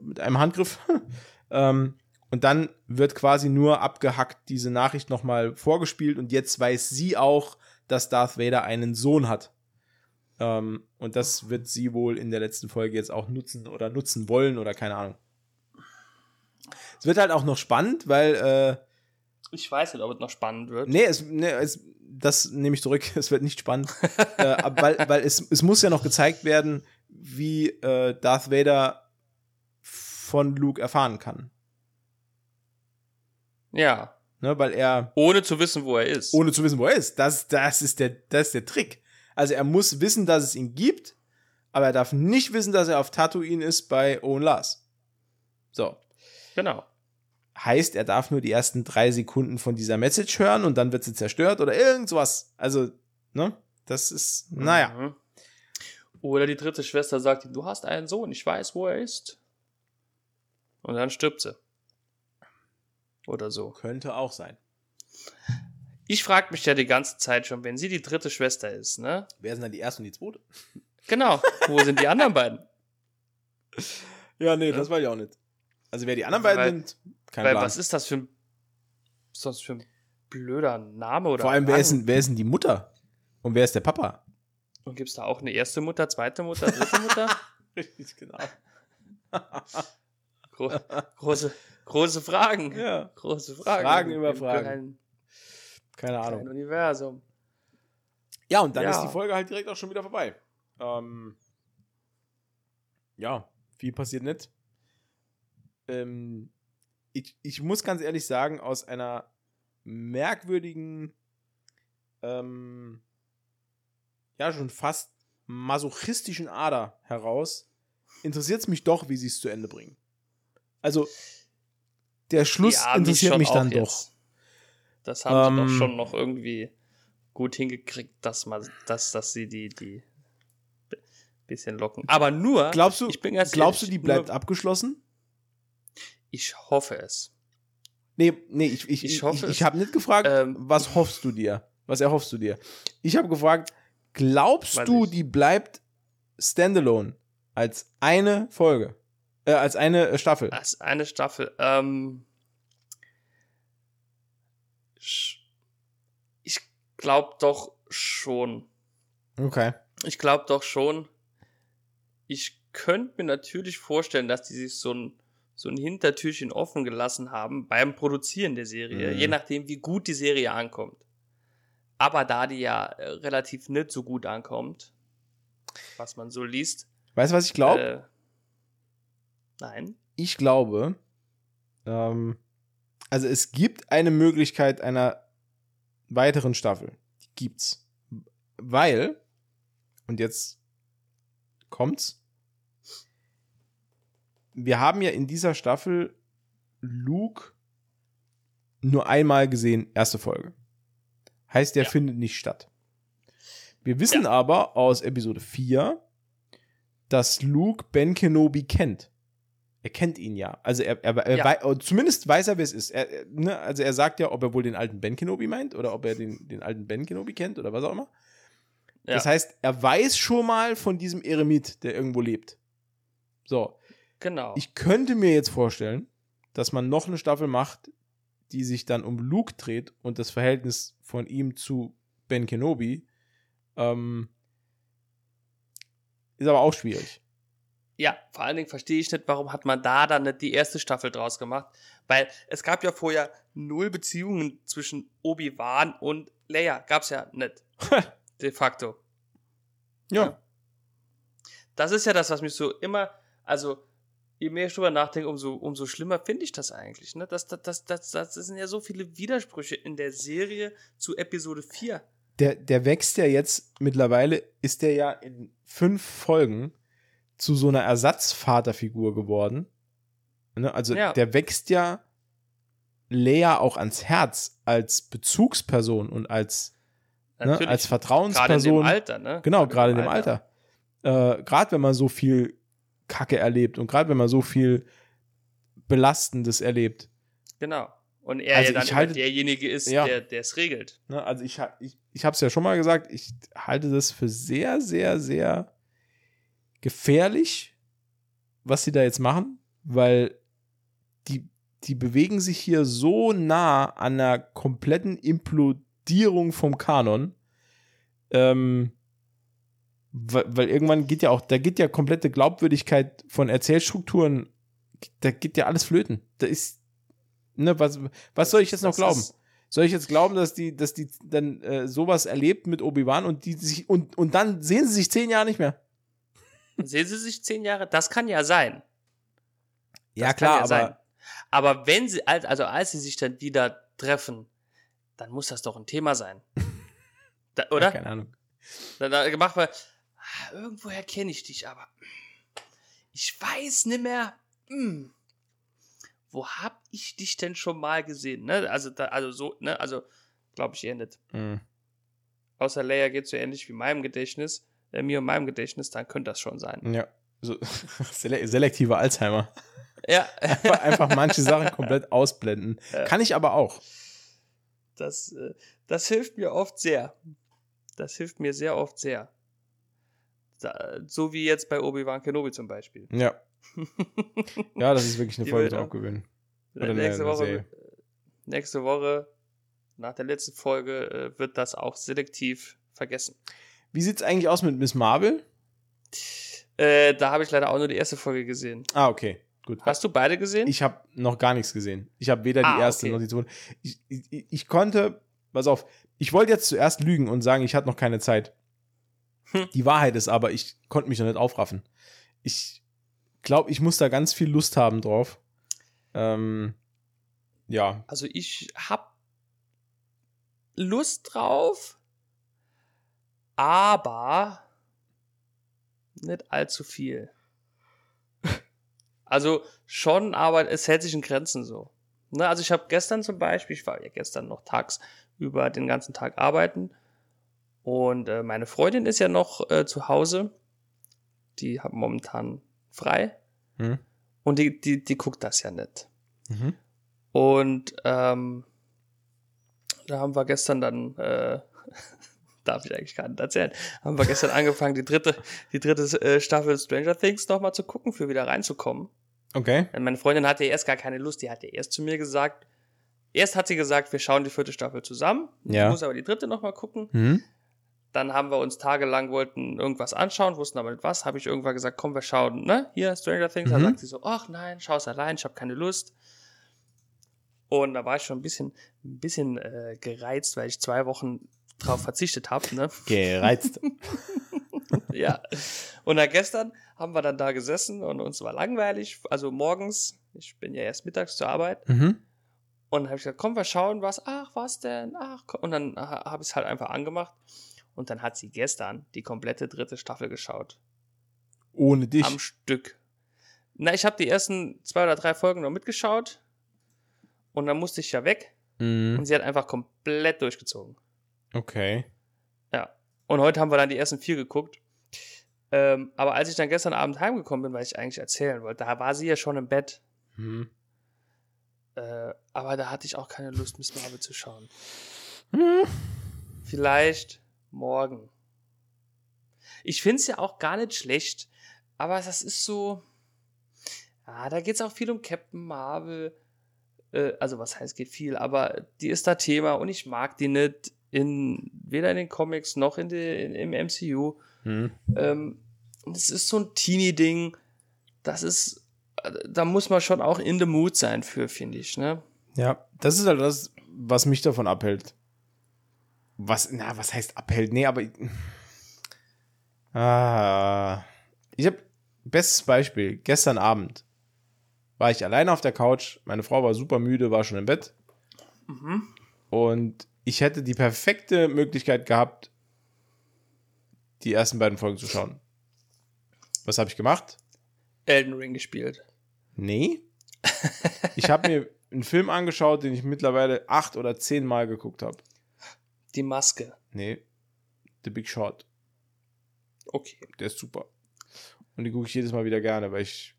mit einem Handgriff. (laughs) ähm, und dann wird quasi nur abgehackt diese Nachricht nochmal vorgespielt und jetzt weiß sie auch, dass Darth Vader einen Sohn hat. Ähm, und das wird sie wohl in der letzten Folge jetzt auch nutzen oder nutzen wollen oder keine Ahnung. Es wird halt auch noch spannend, weil. Äh, ich weiß nicht, ob es noch spannend wird. Nee, es, nee es, das nehme ich zurück. (laughs) Es wird nicht spannend. äh, weil weil es, es muss ja noch gezeigt werden, wie äh, Darth Vader von Luke erfahren kann. Ja. Ne, weil er. Ohne zu wissen, wo er ist. Ohne zu wissen, wo er ist. Das, das, ist der, das ist der Trick. Also er muss wissen, dass es ihn gibt, aber er darf nicht wissen, dass er auf Tatooine ist bei Owen Lars. So. Genau. Heißt, er darf nur die ersten drei Sekunden von dieser Message hören und dann wird sie zerstört oder irgendwas. Also, ne? Das ist, naja. Mhm. Oder die dritte Schwester sagt ihm, du hast einen Sohn, ich weiß, wo er ist. Und dann stirbt sie. Oder so. Könnte auch sein. Ich frage mich ja die ganze Zeit schon, wenn sie die dritte Schwester ist, ne? Wer sind dann die erste und die zweite? Genau. Wo sind die anderen beiden? (laughs) Ja, nee, das weiß ich auch nicht. Also wer die anderen beiden weil, sind, kein weil Plan. was ist das für ein, ist das für ein blöder Name oder? Vor allem, wer ist, denn, wer ist denn die Mutter? Und wer ist der Papa? Und gibt es da auch eine erste Mutter, zweite Mutter, dritte Mutter? (laughs) Richtig, genau. (laughs) Gro (laughs) große, Große Fragen. Ja. Große Fragen. Fragen über Fragen. Kein, Keine Ahnung. Universum. Ja, und dann ja. ist die Folge halt direkt auch schon wieder vorbei. Ähm, ja, viel passiert nicht. Ähm, ich, ich muss ganz ehrlich sagen, aus einer merkwürdigen, ähm, ja, schon fast masochistischen Ader heraus, interessiert es mich doch, wie sie es zu Ende bringen. Also, der Schluss Ja, interessiert mich dann doch. jetzt. Das haben sie Ähm, doch schon noch irgendwie gut hingekriegt, dass man, dass, dass sie die, die bisschen locken. Aber nur, Glaubst du, ich bin ganz glaubst du, ehrlich, die bleibt nur, abgeschlossen? Ich hoffe es. Nee, nee, ich, ich, Ich ich, hoffe ich, es. ich habe nicht gefragt, Ähm, was hoffst du dir? Was erhoffst du dir? Ich habe gefragt, glaubst du, ich. die bleibt standalone als eine Folge? Äh, als eine äh, Staffel? Ist eine Staffel. Ähm, ich glaube doch schon. Okay. Ich glaube doch schon. Ich könnte mir natürlich vorstellen, dass die sich so ein, so ein Hintertürchen offen gelassen haben beim Produzieren der Serie, Mhm. je nachdem, wie gut die Serie ankommt. Aber da die ja äh, relativ nicht so gut ankommt, was man so liest. Weißt du, was ich glaube? Äh, nein. ich glaube, ähm, also es gibt eine Möglichkeit einer weiteren Staffel. Die gibt's. Weil, und jetzt kommt's, wir haben ja in dieser Staffel Luke nur einmal gesehen, erste Folge. Heißt, der Ja. findet nicht statt. Wir wissen aber aus Episode 4, dass Luke Ben Kenobi kennt. Er kennt ihn ja. Also er, er, er Ja. wei- zumindest weiß er, wer es ist. Er, er- ne? Also er sagt ja, ob er wohl den alten Ben Kenobi meint oder ob er den, den alten Ben Kenobi kennt oder was auch immer. Ja. Das heißt, er weiß schon mal von diesem Eremit, der irgendwo lebt. So, Genau. ich könnte mir jetzt vorstellen, dass man noch eine Staffel macht, die sich dann um Luke dreht und das Verhältnis von ihm zu Ben Kenobi. Ähm, ist aber auch schwierig. Ja, vor allen Dingen verstehe ich nicht, warum hat man da dann nicht die erste Staffel draus gemacht. Weil es gab ja vorher null Beziehungen zwischen Obi-Wan und Leia. Gab's ja nicht. (laughs) de facto. Ja. Ja. Das ist ja das, was mich so immer, also je mehr ich drüber nachdenke, umso, umso schlimmer finde ich das eigentlich. Ne? Das, das, das, das, das sind ja so viele Widersprüche in der Serie zu Episode 4. Der, der wächst ja jetzt, mittlerweile ist der ja in fünf Folgen zu so einer Ersatzvaterfigur geworden. Ne? Also Ja. der wächst ja Leia auch ans Herz als Bezugsperson und als, ne, als gerade in dem Vertrauensperson. Alter, ne? Genau, gerade in dem Alter. Äh, gerade wenn man so viel Kacke erlebt und gerade wenn man so viel Belastendes erlebt. Genau. Und er Also ja dann halte- derjenige ist, Ja. der es regelt. Ne? Also ich, ich, ich habe es ja schon mal gesagt, ich halte das für sehr, sehr, sehr gefährlich, was sie da jetzt machen, weil die, die bewegen sich hier so nah an einer kompletten Implodierung vom Kanon. Ähm, weil, weil irgendwann geht ja auch, da geht ja komplette Glaubwürdigkeit von Erzählstrukturen, da geht ja alles flöten. Da ist, ne, was, was soll ich jetzt noch Das glauben? Soll ich jetzt glauben, dass die, dass die dann äh, sowas erlebt mit Obi-Wan und die sich und, und dann sehen sie sich zehn Jahre nicht mehr? Sehen Sie sich zehn Jahre? Das kann ja sein. Ja, Das klar, kann ja aber sein. Aber wenn sie, als- also als sie sich dann wieder treffen, dann muss das doch ein Thema sein. (laughs) Da, Ja, oder? keine Ahnung. Dann da gemacht wird, ah, irgendwoher kenne ich dich, aber ich weiß nicht mehr, hm, wo hab ich dich denn schon mal gesehen? Ne? Also, da, also so, ne, also glaube ich eher nicht. Mhm. Außer Leia geht so ähnlich wie meinem Gedächtnis, äh, mir und meinem Gedächtnis, dann könnte das schon sein. Ja. So, (laughs) sele selektiver Alzheimer. Ja, (laughs) Einfach, einfach manche Sachen komplett ausblenden. (laughs) Ja. Kann ich aber auch. das, äh, das hilft mir oft sehr. Das hilft mir sehr oft sehr. So wie jetzt bei Obi-Wan Kenobi zum Beispiel. Ja. Ja, das ist wirklich eine Die Folge eine- nächste, Woche, nächste Woche, nach der letzten Folge, äh, wird das auch selektiv vergessen. Wie sieht's eigentlich aus mit Miss Marvel? Äh, da habe ich leider auch nur die erste Folge gesehen. Ah, okay. Gut. Hast du beide gesehen? Ich habe noch gar nichts gesehen. Ich habe weder die Ah, erste okay. noch die zweite. Ich, ich, ich konnte, pass auf, ich wollte jetzt zuerst lügen und sagen, ich hatte noch keine Zeit. Hm. Die Wahrheit ist aber, ich konnte mich noch nicht aufraffen. Ich glaube, ich muss da ganz viel Lust haben drauf. Ähm, Ja. Also ich hab Lust drauf, aber nicht allzu viel. Also schon, aber es hält sich in Grenzen so. Ne, also ich habe gestern zum Beispiel, ich war ja gestern noch tags über den ganzen Tag arbeiten und äh, meine Freundin ist ja noch äh, zu Hause. Die hat momentan frei Hm? und die, die, die guckt das ja nicht. Mhm. Und ähm, da haben wir gestern dann, äh, darf ich eigentlich gar nicht erzählen, haben wir gestern angefangen, die dritte, die dritte äh, Staffel Stranger Things nochmal zu gucken, für wieder reinzukommen. Okay. Denn Meine Freundin hatte erst gar keine Lust, die hatte erst zu mir gesagt, erst hat sie gesagt, wir schauen die vierte Staffel zusammen, Ja. ich muss aber die dritte nochmal gucken. Mhm. Dann haben wir uns tagelang wollten irgendwas anschauen, wussten aber nicht was. Habe ich irgendwann gesagt, komm, wir schauen, ne? Hier, Stranger Things. Mhm. sagt sie so, ach nein, schau es allein, ich habe keine Lust. Und da war ich schon ein bisschen, ein bisschen äh, gereizt, weil ich zwei Wochen drauf verzichtet habe, ne? Gereizt. (laughs) ja. Und dann gestern haben wir dann da gesessen und uns war langweilig. Also morgens, ich bin ja erst mittags zur Arbeit. mhm. Und habe ich gesagt, komm, wir schauen was. Ach, was denn? Ach, komm. Und dann ha- habe ich es halt einfach angemacht. Und dann hat sie gestern die komplette dritte Staffel geschaut. Ohne dich. Am Stück. Na, ich habe die ersten zwei oder drei Folgen noch mitgeschaut. Und dann musste ich ja weg. Mhm. Und sie hat einfach komplett durchgezogen. Okay. Ja. Und heute haben wir dann die ersten vier geguckt. Ähm, aber als ich dann gestern Abend heimgekommen bin, weil ich eigentlich erzählen wollte, da war sie ja schon im Bett. Mhm. Äh, aber da hatte ich auch keine Lust, Miss Marvel zu schauen. Mhm. Vielleicht morgen. Ich finde es ja auch gar nicht schlecht, aber das ist so. Ja, da geht es auch viel um Captain Marvel. Äh, also, was heißt, geht viel, aber die ist da Thema und ich mag die nicht. In, weder in den Comics noch in die, in, im MCU. Mhm. Ähm, und es ist so ein Teenie-Ding. Das ist. äh, Da muss man schon auch in the mood sein für, finde ich, ne? Ja, das ist halt das, was mich davon abhält. Was, na, was heißt abhält? Nee, aber. (sighs) Ah. Ich habe bestes Beispiel. Gestern Abend war ich alleine auf der Couch. Meine Frau war super müde, war schon im Bett. Mhm. Und ich hätte die perfekte Möglichkeit gehabt, die ersten beiden Folgen zu schauen. Was habe ich gemacht? Elden Ring gespielt. Nee. Ich habe mir einen Film angeschaut, den ich mittlerweile acht oder zehn Mal geguckt habe. Die Maske. Nee. The Big Short. Okay. Der ist super. Und den gucke ich jedes Mal wieder gerne, weil ich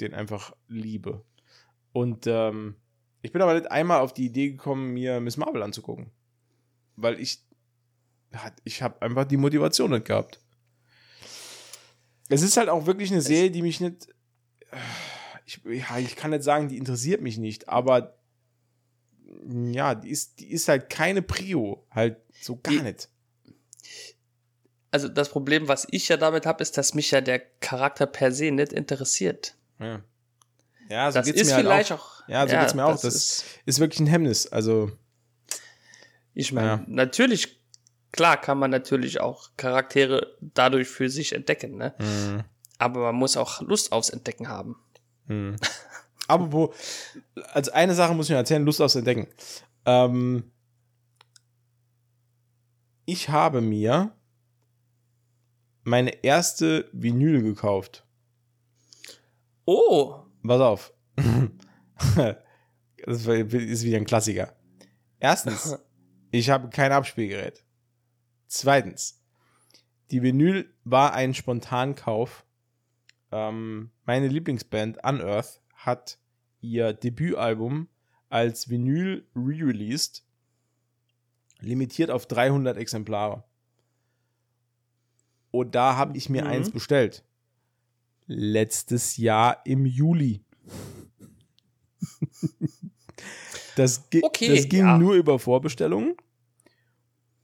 den einfach liebe. Und ähm, ich bin aber nicht einmal auf die Idee gekommen, mir Miss Marvel anzugucken. Weil ich ich habe einfach die Motivation nicht gehabt. Es ist halt auch wirklich eine Serie, die mich nicht ich, ja, ich kann nicht sagen, die interessiert mich nicht, aber ja, die ist, die ist halt keine Prio, halt so gar Die- nicht. Also das Problem, was ich ja damit habe, ist, dass mich ja der Charakter per se nicht interessiert. Ja, ja so das geht's ist mir halt vielleicht auch. auch. Ja, so geht's mir auch. Das ist, Ist wirklich ein Hemmnis. Also, ich meine, ja. natürlich, klar kann man natürlich auch Charaktere dadurch für sich entdecken, ne? mh, Aber man muss auch Lust aufs Entdecken haben. mh. aber wo, also eine Sache muss ich mir erzählen, Lust aufs Entdecken. Ähm, ich habe mir meine erste Vinyl gekauft. Oh, Pass auf. (laughs) das ist wieder ein Klassiker. Erstens, (laughs) ich habe kein Abspielgerät. Zweitens, die Vinyl war ein Spontankauf. Ähm, meine Lieblingsband Unearth hat ihr Debütalbum als Vinyl re-released, limitiert auf 300 Exemplare. Und da habe ich mir Mhm. eins bestellt. Letztes Jahr im Juli. das, Okay, das ging ja. nur über Vorbestellungen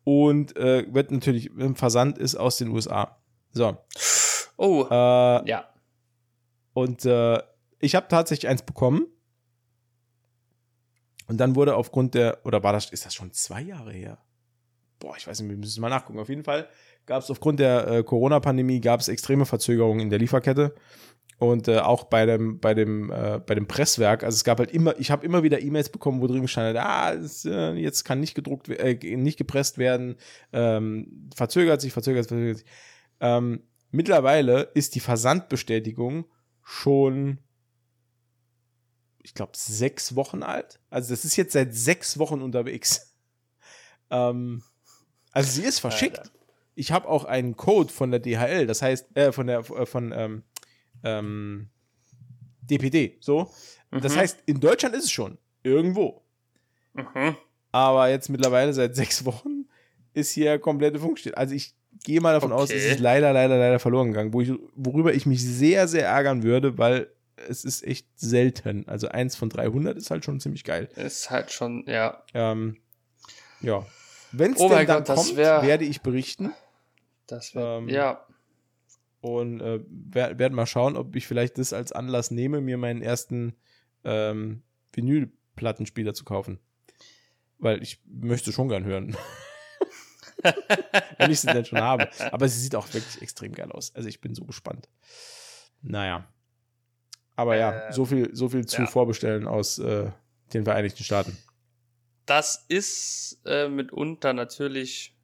und äh, wird natürlich im Versand ist aus den USA. So. oh, Äh, ja. und äh, ich habe tatsächlich eins bekommen. Und dann wurde aufgrund der, oder war das, ist das schon zwei Jahre her? Boah, ich weiß nicht, wir müssen mal nachgucken. Auf jeden Fall gab es aufgrund der äh, Corona-Pandemie gab es extreme Verzögerungen in der Lieferkette. Und äh, auch bei dem, bei dem, äh, bei dem Presswerk, also es gab halt immer, ich habe immer wieder E-Mails bekommen, wo drin gestanden ah, es, äh, jetzt kann nicht gedruckt, äh, nicht gepresst werden, ähm, verzögert sich, verzögert sich, verzögert sich. Ähm, mittlerweile ist die Versandbestätigung schon, ich glaube, sechs Wochen alt. Also das ist jetzt seit sechs Wochen unterwegs. (laughs) Ähm, also sie ist verschickt. Alter. Ich habe auch einen Code von der DHL, das heißt, äh, von der, äh, von, ähm, ähm, DPD, so. Mhm. Das heißt, in Deutschland ist es schon irgendwo. Mhm. Aber jetzt mittlerweile seit (laughs) sechs Wochen ist hier komplette Funkstille. Also ich gehe mal davon okay. aus, es ist leider, leider, leider verloren gegangen, wo ich, worüber ich mich sehr, sehr ärgern würde, weil es ist echt selten. Also eins von 300 ist halt schon ziemlich geil. Ist halt schon, ja. Ähm, ja. Wenn es oh denn dann Gott, kommt, wär, werde ich berichten. Das wäre, ähm, ja. Und äh, werde werd mal schauen, ob ich vielleicht das als Anlass nehme, mir meinen ersten ähm, Vinylplattenspieler zu kaufen. Weil ich möchte schon gern hören. (laughs) Wenn ich sie denn schon habe. Aber sie sieht auch wirklich extrem geil aus. Also ich bin so gespannt. Naja. Aber ja, äh, so viel, so viel zu ja. Vorbestellen aus äh, den Vereinigten Staaten. Das ist äh, mitunter natürlich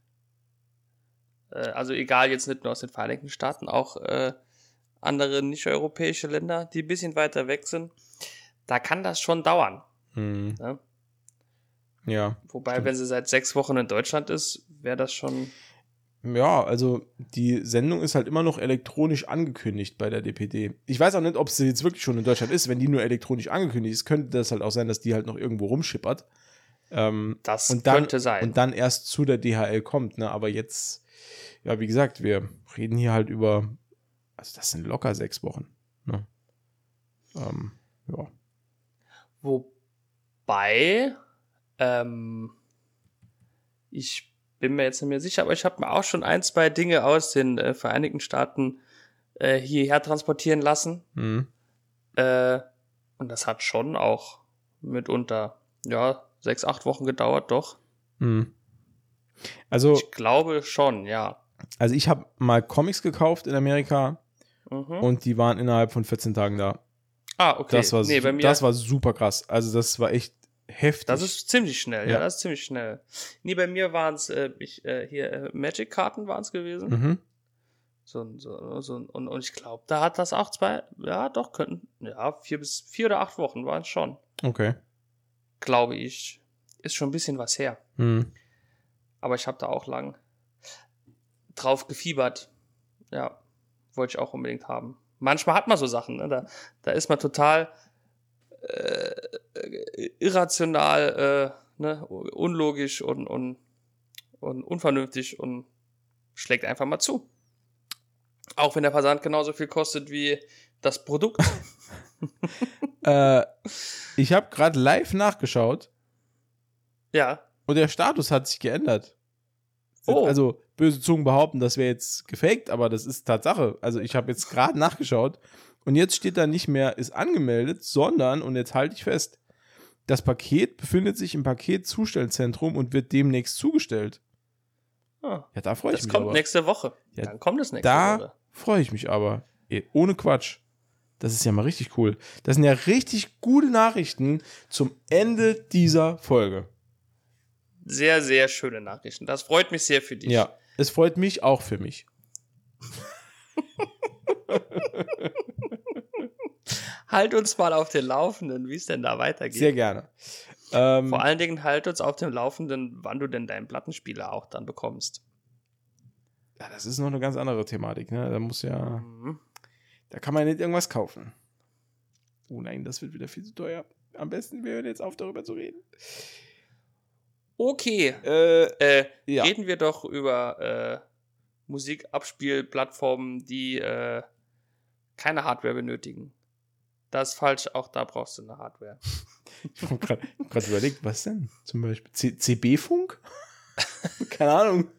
also egal jetzt nicht nur aus den Vereinigten Staaten, auch äh, andere nicht-europäische Länder, die ein bisschen weiter weg sind, da kann das schon dauern. Mhm. Ja? ja. Wobei, stimmt. wenn sie seit sechs Wochen in Deutschland ist, wäre das schon. Ja, also die Sendung ist halt immer noch elektronisch angekündigt bei der DPD. Ich weiß auch nicht, ob sie jetzt wirklich schon in Deutschland ist. Wenn die nur elektronisch angekündigt ist, könnte das halt auch sein, dass die halt noch irgendwo rumschippert. Ähm, das und dann, könnte sein. Und dann erst zu der DHL kommt, ne? Aber jetzt ja, wie gesagt, wir reden hier halt über, also das sind locker sechs Wochen. Ne? Ähm, ja. Wobei, ähm, ich bin mir jetzt nicht mehr sicher, aber ich habe mir auch schon ein, zwei Dinge aus den äh, Vereinigten Staaten äh, hierher transportieren lassen. Mhm. Äh, und das hat schon auch mitunter, ja, sechs, acht Wochen gedauert, doch. Mhm. Also. Ich glaube schon, ja. Also ich habe mal Comics gekauft in Amerika mhm. und die waren innerhalb von 14 Tagen da. Ah, okay. Das war, nee, bei mir, das war super krass. Also das war echt heftig. Das ist ziemlich schnell, ja, ja das ist ziemlich schnell. Nee, bei mir waren es äh, äh, hier äh, Magic-Karten waren es gewesen. Mhm. So, so, so, und, und ich glaube, da hat das auch zwei, ja, doch, könnten, ja, vier bis vier oder acht Wochen waren es schon. Okay. Glaube ich. Ist schon ein bisschen was her. Mhm. Aber ich habe da auch lang drauf gefiebert. Ja, wollte ich auch unbedingt haben. Manchmal hat man so Sachen, ne? da, da ist man total äh, irrational, äh, ne? unlogisch und, und, und unvernünftig und schlägt einfach mal zu. Auch wenn der Versand genauso viel kostet wie das Produkt. (laughs) äh, ich habe gerade live nachgeschaut. Ja. Und der Status hat sich geändert. Oh. Also böse Zungen behaupten, das wäre jetzt gefaked, aber das ist Tatsache. Also ich habe jetzt gerade nachgeschaut und jetzt steht da nicht mehr ist angemeldet, sondern, und jetzt halte ich fest, das Paket befindet sich im Paketzustellzentrum und wird demnächst zugestellt. Ah, ja, da freue ich mich. Das kommt aber. nächste Woche. Ja, Dann kommt es nächste da Woche. Da freue ich mich aber. Ohne Quatsch. Das ist ja mal richtig cool. Das sind ja richtig gute Nachrichten zum Ende dieser Folge sehr, sehr schöne Nachrichten. Das freut mich sehr für dich. Ja, es freut mich auch für mich. halt uns mal auf den Laufenden, wie es denn da weitergeht. Sehr gerne. Ähm, Vor allen Dingen halt uns auf dem Laufenden, wann du denn deinen Plattenspieler auch dann bekommst. Ja, das ist noch eine ganz andere Thematik, ne? Da muss ja. Mhm. Da kann man nicht irgendwas kaufen. Oh nein, das wird wieder viel zu teuer. Am besten, wir hören jetzt auf, darüber zu reden. Okay, äh, äh, ja. reden wir doch über äh, Musikabspielplattformen, die äh, keine Hardware benötigen. Das ist falsch, auch da brauchst du eine Hardware. (laughs) ich habe gerade überlegt, was denn? Zum Beispiel CB-Funk? (laughs) keine Ahnung.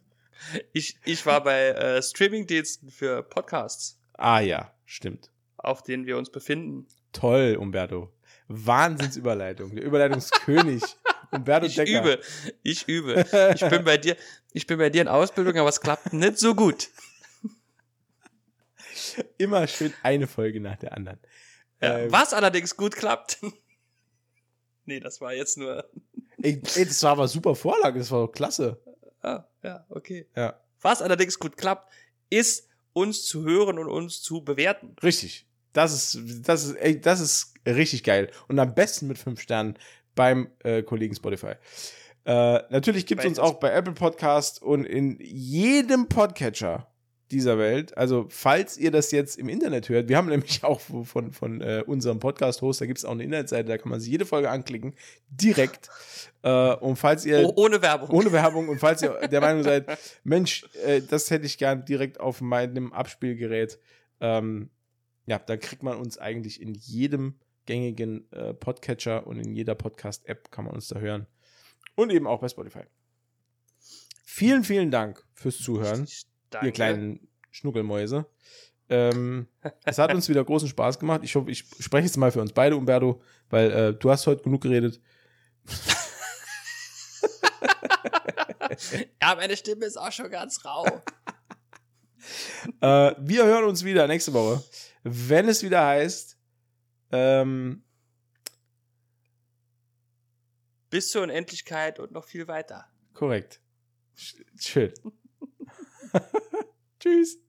Ich, ich war bei äh, Streamingdiensten für Podcasts. Ah ja, stimmt. Auf denen wir uns befinden. Toll, Umberto. Wahnsinnsüberleitung. Der Überleitungskönig. (laughs) Umberto ich Decker. übe, ich übe. Ich bin bei dir, ich bin bei dir in Ausbildung, aber es klappt nicht so gut. Immer schön eine Folge nach der anderen. Ja, Ähm, was allerdings gut klappt. (laughs) nee, das war jetzt nur. ey, ey, das war aber super Vorlage, das war doch klasse. Ah, ja, okay. Ja, Was allerdings gut klappt, ist uns zu hören und uns zu bewerten. richtig. Das ist, das ist, ey, das ist richtig geil. Und am besten mit fünf Sternen beim äh, Kollegen Spotify. Äh, natürlich gibt es uns auch bei Apple Podcast und in jedem Podcatcher dieser Welt. Also, falls ihr das jetzt im Internet hört, wir haben (laughs) nämlich auch von, von äh, unserem Podcast-Host, da gibt es auch eine Internetseite, da kann man sich jede Folge anklicken, direkt. (laughs) Äh, und falls ihr Oh, ohne Werbung. ohne Werbung und falls ihr (laughs) der Meinung seid, Mensch, äh, das hätte ich gern direkt auf meinem Abspielgerät, ähm, ja, dann kriegt man uns eigentlich in jedem gängigen äh, Podcatcher und in jeder Podcast-App kann man uns da hören. Und eben auch bei Spotify. Vielen, vielen Dank fürs Zuhören, Danke. ihr kleinen Schnuckelmäuse. Ähm, (laughs) es hat uns wieder großen Spaß gemacht. Ich hoffe, ich spreche jetzt mal für uns beide, Umberto, weil äh, du hast heute genug geredet. (laughs) Ja, meine Stimme ist auch schon ganz rau. (laughs) Äh, wir hören uns wieder nächste Woche, wenn es wieder heißt, ähm, Bis zur Unendlichkeit und noch viel weiter. korrekt. Sch schön. (laughs) Tschüss.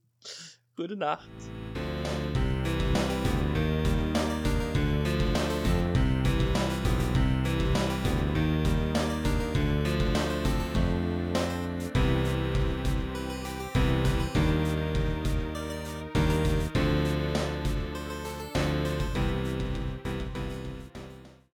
Gute Nacht.